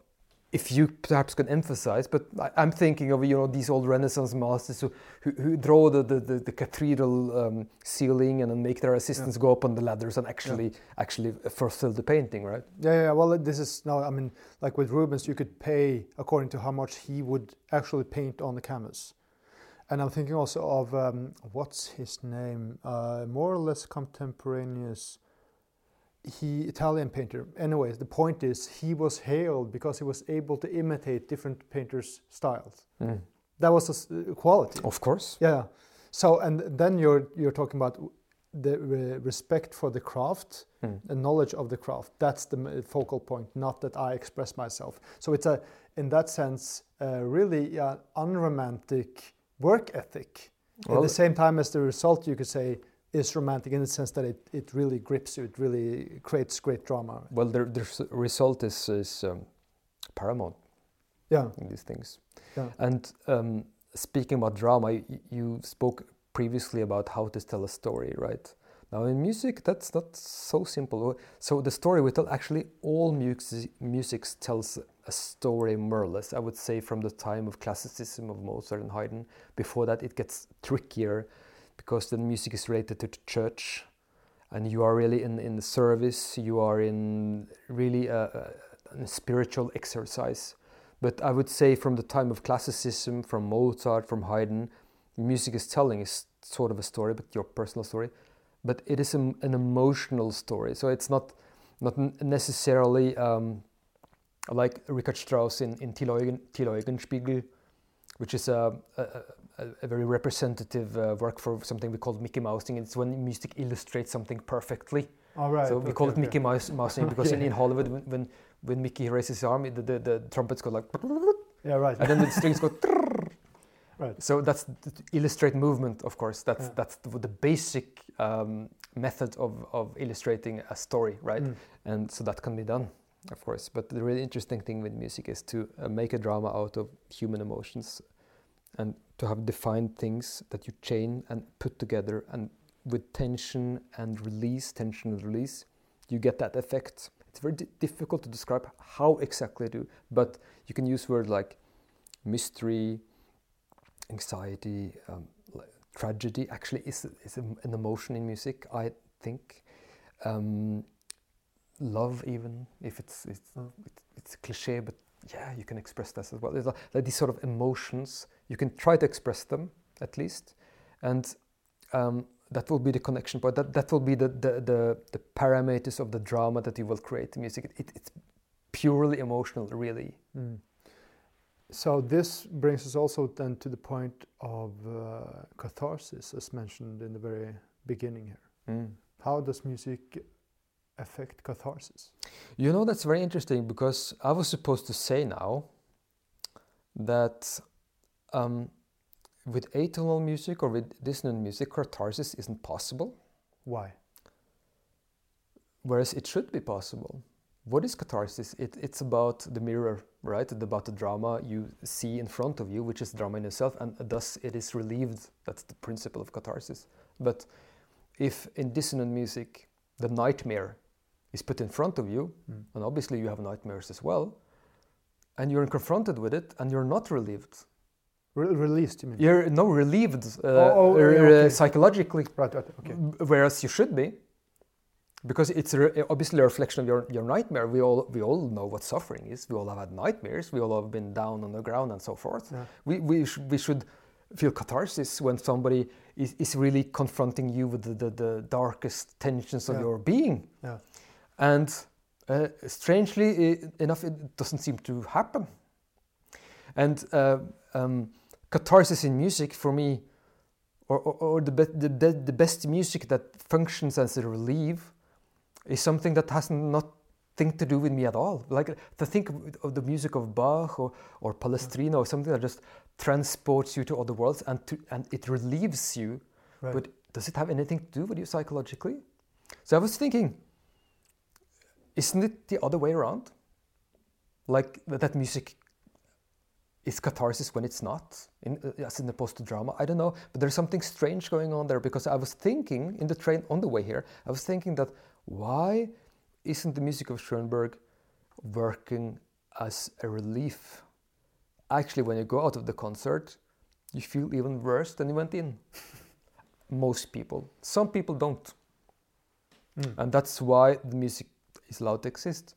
if you perhaps can emphasize, but I, am thinking of you know these old Renaissance masters who, who, who draw the, the, the, the cathedral um, ceiling and then make their assistants yeah. go up on the ladders and actually yeah. actually fulfill the painting, right? Yeah, yeah. Well, this is now. I mean, like with Rubens, you could pay according to how much he would actually paint on the canvas. And I'm thinking also of um, what's his name, uh, more or less contemporaneous he Italian painter. Anyways, the point is he was hailed because he was able to imitate different painters' styles. Mm. That was a quality. Of course. Yeah. So and then you're you're talking about the re respect for the craft mm. and knowledge of the craft. That's the focal point, not that I express myself. So it's a in that sense a really uh, unromantic work ethic. Well, At the same time as the result, you could say is romantic in the sense that it, it really grips you, it really creates great drama. Well, the, the result is, is um, paramount yeah. in these things. Yeah. And um, speaking about drama, you, you spoke previously about how to tell a story, right? Now in music, that's not so simple. So the story we tell, actually all music, music tells a story more or less. I would say from the time of classicism of Mozart and Haydn. Before that, it gets trickier because the music is related to the church and you are really in, in the service, you are in really a, a, a, spiritual exercise. But I would say from the time of classicism, from Mozart, from Haydn, music is telling is sort of a story, but your personal story. But it is a, an emotional story, so it's not not necessarily um, like Richard Strauss in, in Till Eulenspiegel, which is a, a, a, very representative uh, work for something we call Mickey Mousing. It's when music illustrates something perfectly. All right. So we okay, call it okay. Mickey Mouse Mousing because in, in Hollywood, when, when, when Mickey raises his arm, the, the, the trumpets go like. Yeah, right. And then the strings go. right. So that's the illustrate movement, of course. That's yeah. that's the, the basic um, method of, of illustrating a story, right? Mm. And so that can be done, of course. But the really interesting thing with music is to uh, make a drama out of human emotions and to have defined things that you chain and put together and with tension and release, tension and release, you get that effect. It's very difficult to describe how exactly to, but you can use words like mystery, anxiety, um, tragedy. Actually, is is an emotion in music. I think um, love, even if it's it's, mm. it's, it's cliche, but yeah, you can express that as well. Like, like, these sort of emotions, you can try to express them at least, and um, that will be the connection point. That that will be the the, the, the parameters of the drama that you will create. The music, it, it's purely emotional, really. Mm. So this brings us also then to the point of uh, catharsis, as mentioned in the very beginning here. Mm. How does music affect catharsis? You know, that's very interesting because I was supposed to say now that um, with atonal music or with dissonant music, catharsis isn't possible. Why? Whereas it should be possible. What is catharsis? It, it's about the mirror, right? It's about the drama you see in front of you, which is drama in itself, and thus it is relieved. That's the principle of catharsis. But if in dissonant music, the nightmare is put in front of you, mm. and obviously you have nightmares as well, and you're confronted with it, and you're not relieved. Re released, you mean? You're no relieved uh, oh, oh, okay. psychologically. Right, right, okay. Whereas you should be, because it's a, obviously a reflection of your, your nightmare. We all we all know what suffering is. We all have had nightmares. We all have been down on the ground and so forth. Yeah. We we sh we should feel catharsis when somebody is, is really confronting you with the, the, the darkest tensions of yeah. your being. Yeah. And uh, strangely enough, it doesn't seem to happen. And uh, um, catharsis in music, for me, or, or, or the, be the, the, best music that functions as a relief, is something that has nothing to do with me at all. Like to think of the music of Bach or, or Palestrina or something that just transports you to other worlds and, to, and it relieves you. Right. But does it have anything to do with you psychologically? So I was thinking, isn't it the other way around? Like that music is catharsis when it's not, in, uh, as in opposed to drama. I don't know, but there's something strange going on there because I was thinking in the train on the way here, I was thinking that why isn't the music of Schoenberg working as a relief. Actually, when you go out of the concert, you feel even worse than you went in. Most people. Some people don't. Mm. And that's why the music is allowed to exist.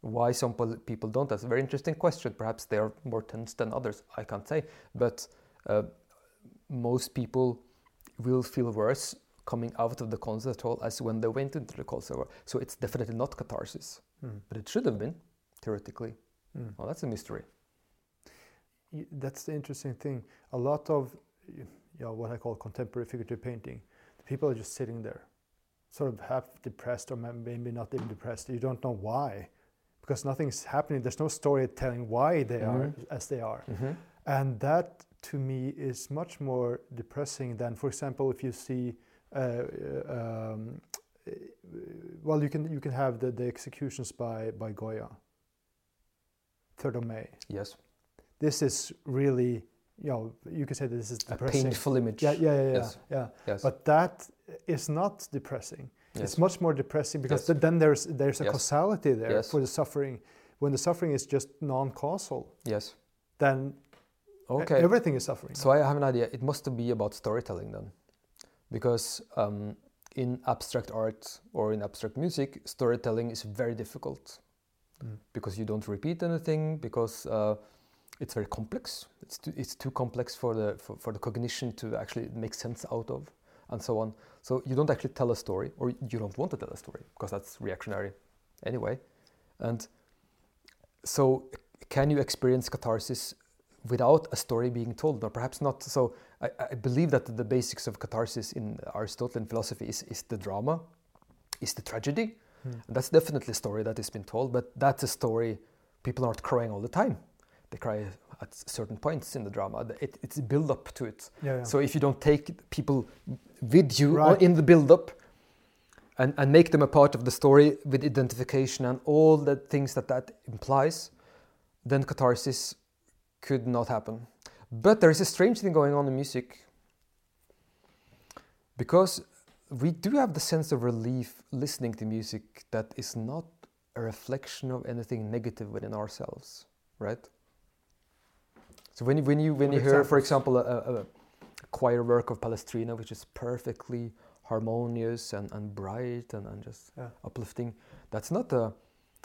Why some pol- people don't, that's a very interesting question. Perhaps they are more tense than others, I can't say. But uh, most people will feel worse coming out of the concert hall as when they went into the concert hall. So it's definitely not catharsis, Mm. but it should have been, theoretically. Mm. Well, that's a mystery. That's the interesting thing. A lot of you know, what I call contemporary figurative painting, the people are just sitting there, sort of half depressed or maybe not even depressed. You don't know why, because nothing's happening. There's no story telling why they are Mhm. as they are. Mm-hmm. And that to me is much more depressing than, for example, if you see, uh, uh, um, uh, well, you can you can have the, the executions by by Goya. Third of May. Yes, This is really, you know, you could say that this is depressing. a painful image. Yeah, yeah, yeah, yeah, Yes. yeah. Yes. But that is not depressing. yes. It's much more depressing because Yes. th- then there's there's a Yes. causality there for the suffering. When the suffering is just non-causal, yes. then Okay. everything is suffering. So I have an idea. It must be about storytelling then, because um, in abstract art or in abstract music, storytelling is very difficult Mm. because you don't repeat anything because uh, it's very complex. It's too, it's too complex for the for, for the cognition to actually make sense out of, and so on. So you don't actually tell a story, or you don't want to tell a story because that's reactionary, anyway. And so, can you experience catharsis without a story being told, or perhaps not. So I, I believe that the basics of catharsis in Aristotelian philosophy is, is the drama, is the tragedy. Hmm. And that's definitely a story that has been told, but that's a story people aren't crying all the time. They cry at certain points in the drama. It, it's a build up to it. Yeah, yeah. So if you don't take people with you Right. in the build up and, and make them a part of the story with identification and all the things that that implies, then catharsis could not happen. But there is a strange thing going on in music because we do have the sense of relief listening to music that is not a reflection of anything negative within ourselves, right? So when you when you when you hear, for example, a, a, a choir work of Palestrina, which is perfectly harmonious and, and bright and, and just Yeah. uplifting, that's not a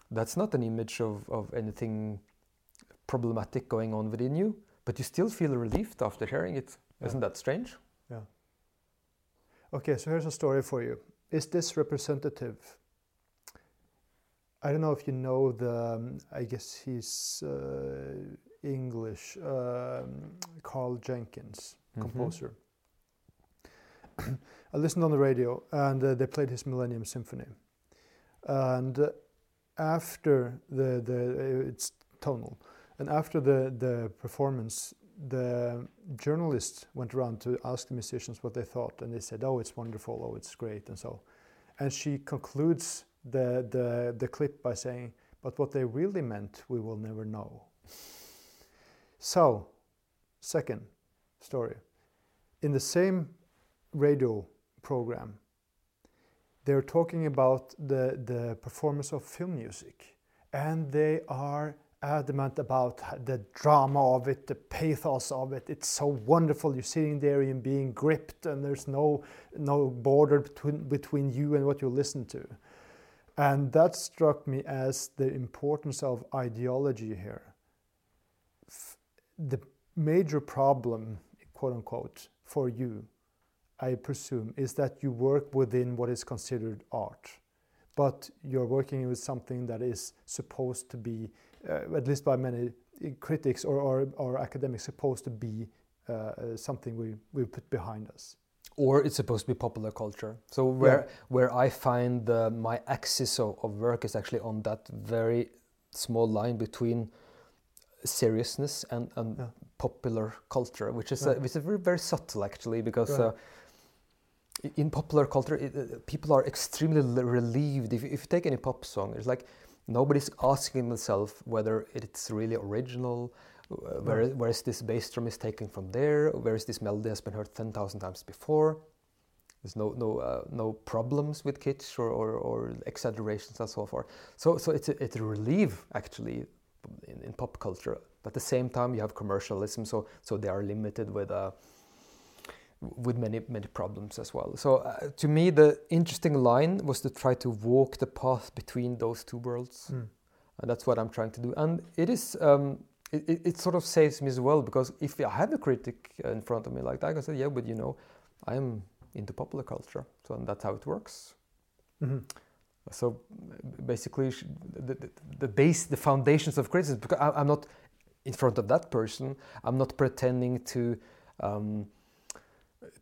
that's not an image of, of anything problematic going on within you, but you still feel relieved after hearing it. Yeah. Isn't that strange? Yeah. Okay, so here's a story for you. Is this representative? I don't know if you know the, um, I guess he's uh, English, um, Karl Jenkins, Mhm. composer. I listened on the radio and uh, they played his Millennium Symphony. And uh, after the, the, it's tonal, and after the, the performance, the journalists went around to ask the musicians what they thought, and they said, "Oh, it's wonderful. Oh, it's great," and so. And she concludes the the, the clip by saying, "But what they really meant, we will never know." So, second story. In the same radio program, they're talking about the the performance of film music, and they are adamant about the drama of it, the pathos of it. It's so wonderful. You're sitting there and being gripped, and there's no no border between between you and what you listen to. And that struck me as the importance of ideology here. The major problem, quote unquote, for you, I presume, is that you work within what is considered art, but you're working with something that is supposed to be uh, at least by many critics or, or, or academics, supposed to be uh, something we, we put behind us. Or it's supposed to be popular culture. So where where I find the, my axis of, of work is actually on that very small line between seriousness and, and Yeah. popular culture, which is Right. uh, which is very very subtle actually because. Right. Uh, in popular culture, it, uh, people are extremely relieved. If, if you take any pop song, it's like nobody's asking themselves whether it's really original, uh, where, where is this bass drum is taken from there, where is this melody has been heard 10,000 times before. There's no, no, uh, no problems with kitsch or, or, or exaggerations and so forth. So, so it's, a, it's a relief, actually, in, in, pop culture. But at the same time, you have commercialism, so so they are limited with uh, with many many problems as well. So uh, to me, the interesting line was to try to walk the path between those two worlds, mm. and that's what I'm trying to do. And it is. Um, it, it, it, sort of saves me as well because if I have a critic in front of me like that, I can say, yeah, but you know, I'm into popular culture, so and that's how it works. Mm-hmm. So basically, the, the, the, base, the foundations of criticism, because I, am not in front of that person, I'm not pretending to. Um,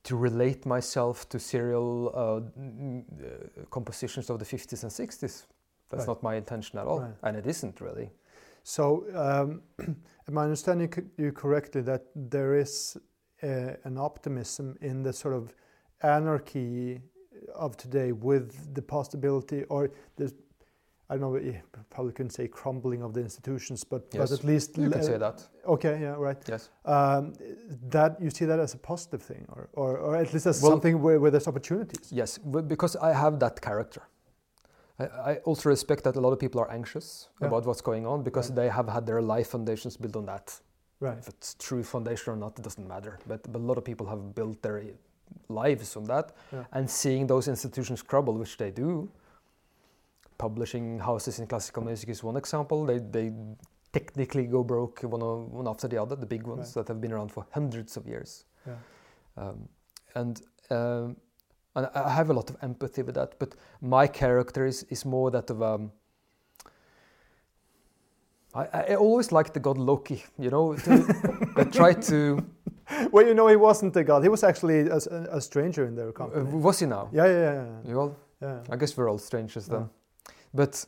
to relate myself to serial uh, uh, compositions of the 50s and 60s. That's right. not my intention at all, right. and it isn't really. So, um, am I understanding you correctly that there is a, an optimism in the sort of anarchy of today with the possibility or the I don't know, you probably couldn't say crumbling of the institutions, but, yes. but at least you can say that. Okay, yeah, right. Yes. Um, that you see that as a positive thing, or, or, or at least as well, something where, where there's opportunities. Yes, because I have that character. I, I also respect that a lot of people are anxious yeah. about what's going on because right. they have had their life foundations built on that. Right. If it's true foundation or not, it doesn't matter. But, but a lot of people have built their lives on that, yeah. and seeing those institutions crumble, which they do. Publishing houses in classical music is one example. They they technically go broke one, one after the other. The big ones right. that have been around for hundreds of years. Yeah. Um, and um, and I have a lot of empathy with that. But my character is is more that of um, I, I always like the god Loki, you know, to, that tried to well, you know, he wasn't a god. He was actually a, a stranger in their company. Uh, was he now? Yeah, yeah, yeah. Well, yeah. I guess we're all strangers then. Yeah. But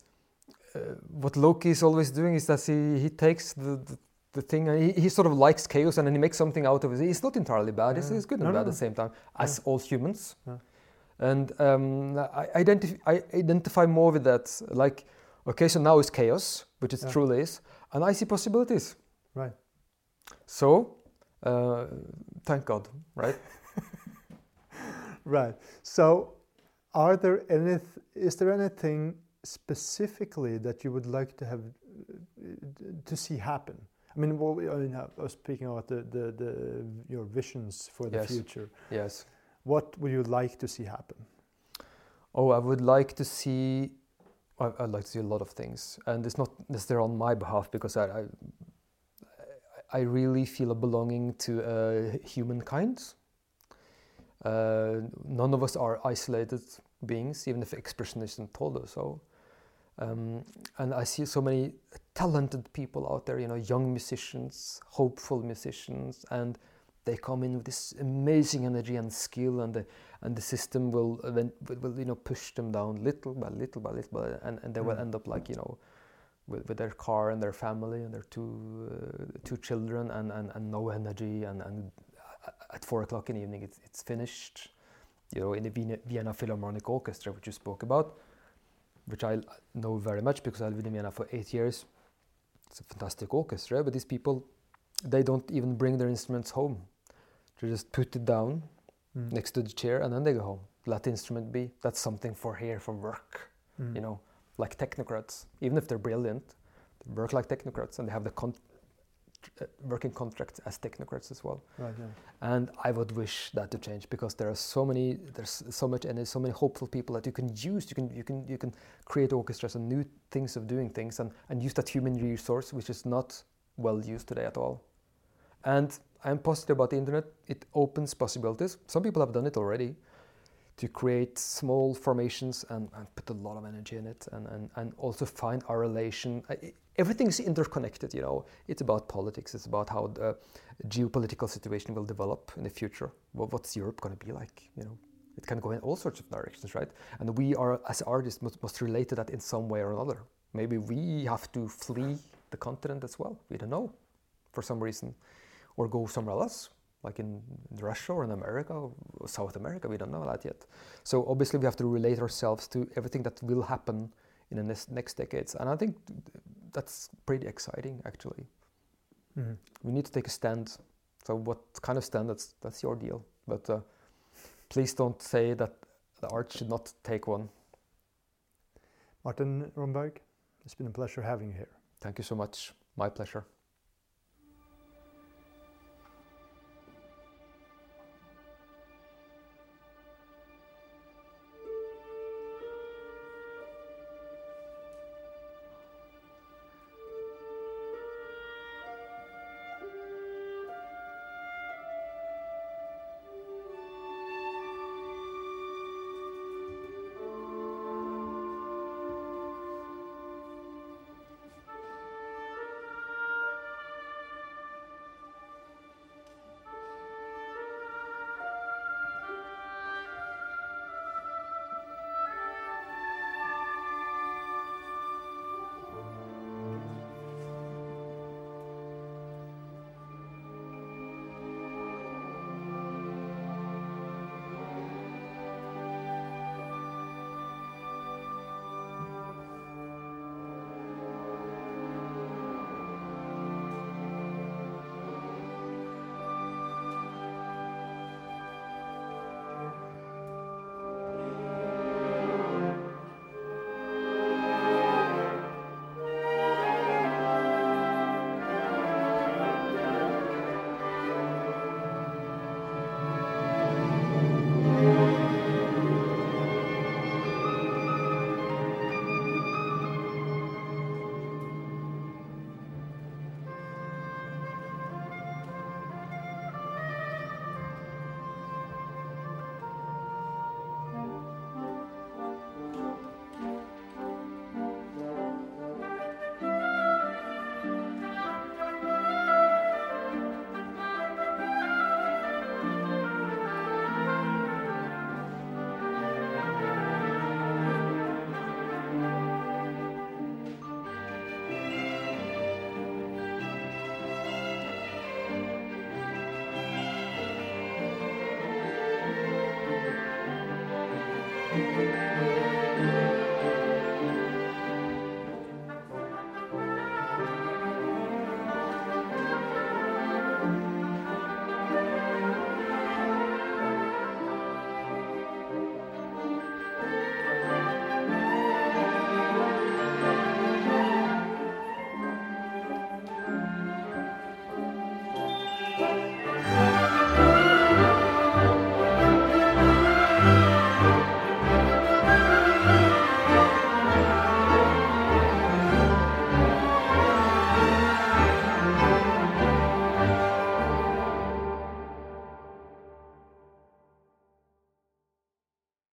uh, what Loki is always doing is that he, he takes the, the, the thing and he, he, sort of likes chaos and then he makes something out of it. It's not entirely bad. Yeah. He's, he's, good and no, bad no. at the same time, as all humans. And um, I, identif- I identify more with that. Like, okay, so now it's chaos, which it truly is, and I see possibilities. Right. So uh, thank God, right? right. So, are there any? Is there anything specifically that you would like to have to see happen? I mean, well, I, mean, I was speaking about the, the, the your visions for the yes. future. Yes. What would you like to see happen? Oh, I would like to see. I'd like to see a lot of things, and it's not necessarily on my behalf because I, I I really feel a belonging to uh, humankind. Uh, none of us are isolated beings, even if expressionism told us so. Um, and I see so many talented people out there, you know, young musicians, hopeful musicians, and they come in with this amazing energy and skill, and the and the system will, will, will you know push them down little by little by little, by, and, and they will mm. end up like you know with, with their car and their family and their two uh, two children and, and, and no energy and, and at four o'clock in the evening it's, it's finished. You know in the Vienna, Vienna Philharmonic Orchestra which you spoke about which I know very much because I lived in Vienna for eight years. It's a fantastic orchestra but these people they don't even bring their instruments home. They just put it down mm. next to the chair and then they go home. Let the instrument be. That's something for here for work mm. you know like technocrats, even if they're brilliant, they work like technocrats and they have the con- uh, working contracts as technocrats as well. Right, yeah. And I would wish that to change because there are so many, there's so much and there's so many hopeful people that you can use. You can you can you can create orchestras and new things of doing things and, and use that human resource which is not well used today at all. And I'm positive about the internet. It opens possibilities. Some people have done it already to create small formations and, and, put a lot of energy in it and, and, and also find our relation. Everything's interconnected, you know. It's about politics, it's about how the geopolitical situation will develop in the future. what's Europe going to be like, you know? It can go in all sorts of directions, right? And we are, as artists, must, must relate to that in some way or another. Maybe we have to flee the continent as well. We don't know for some reason. Or go somewhere else like in Russia or in America or South America. We don't know that yet. So obviously we have to relate ourselves to everything that will happen in the next, next decades, and I think that's pretty exciting actually. Mm-hmm. We need to take a stand. So what kind of stand? That's that's your deal. But uh, please don't say that the art should not take one. Martin Romberg, it's been a pleasure having you here. Thank you so much. My pleasure.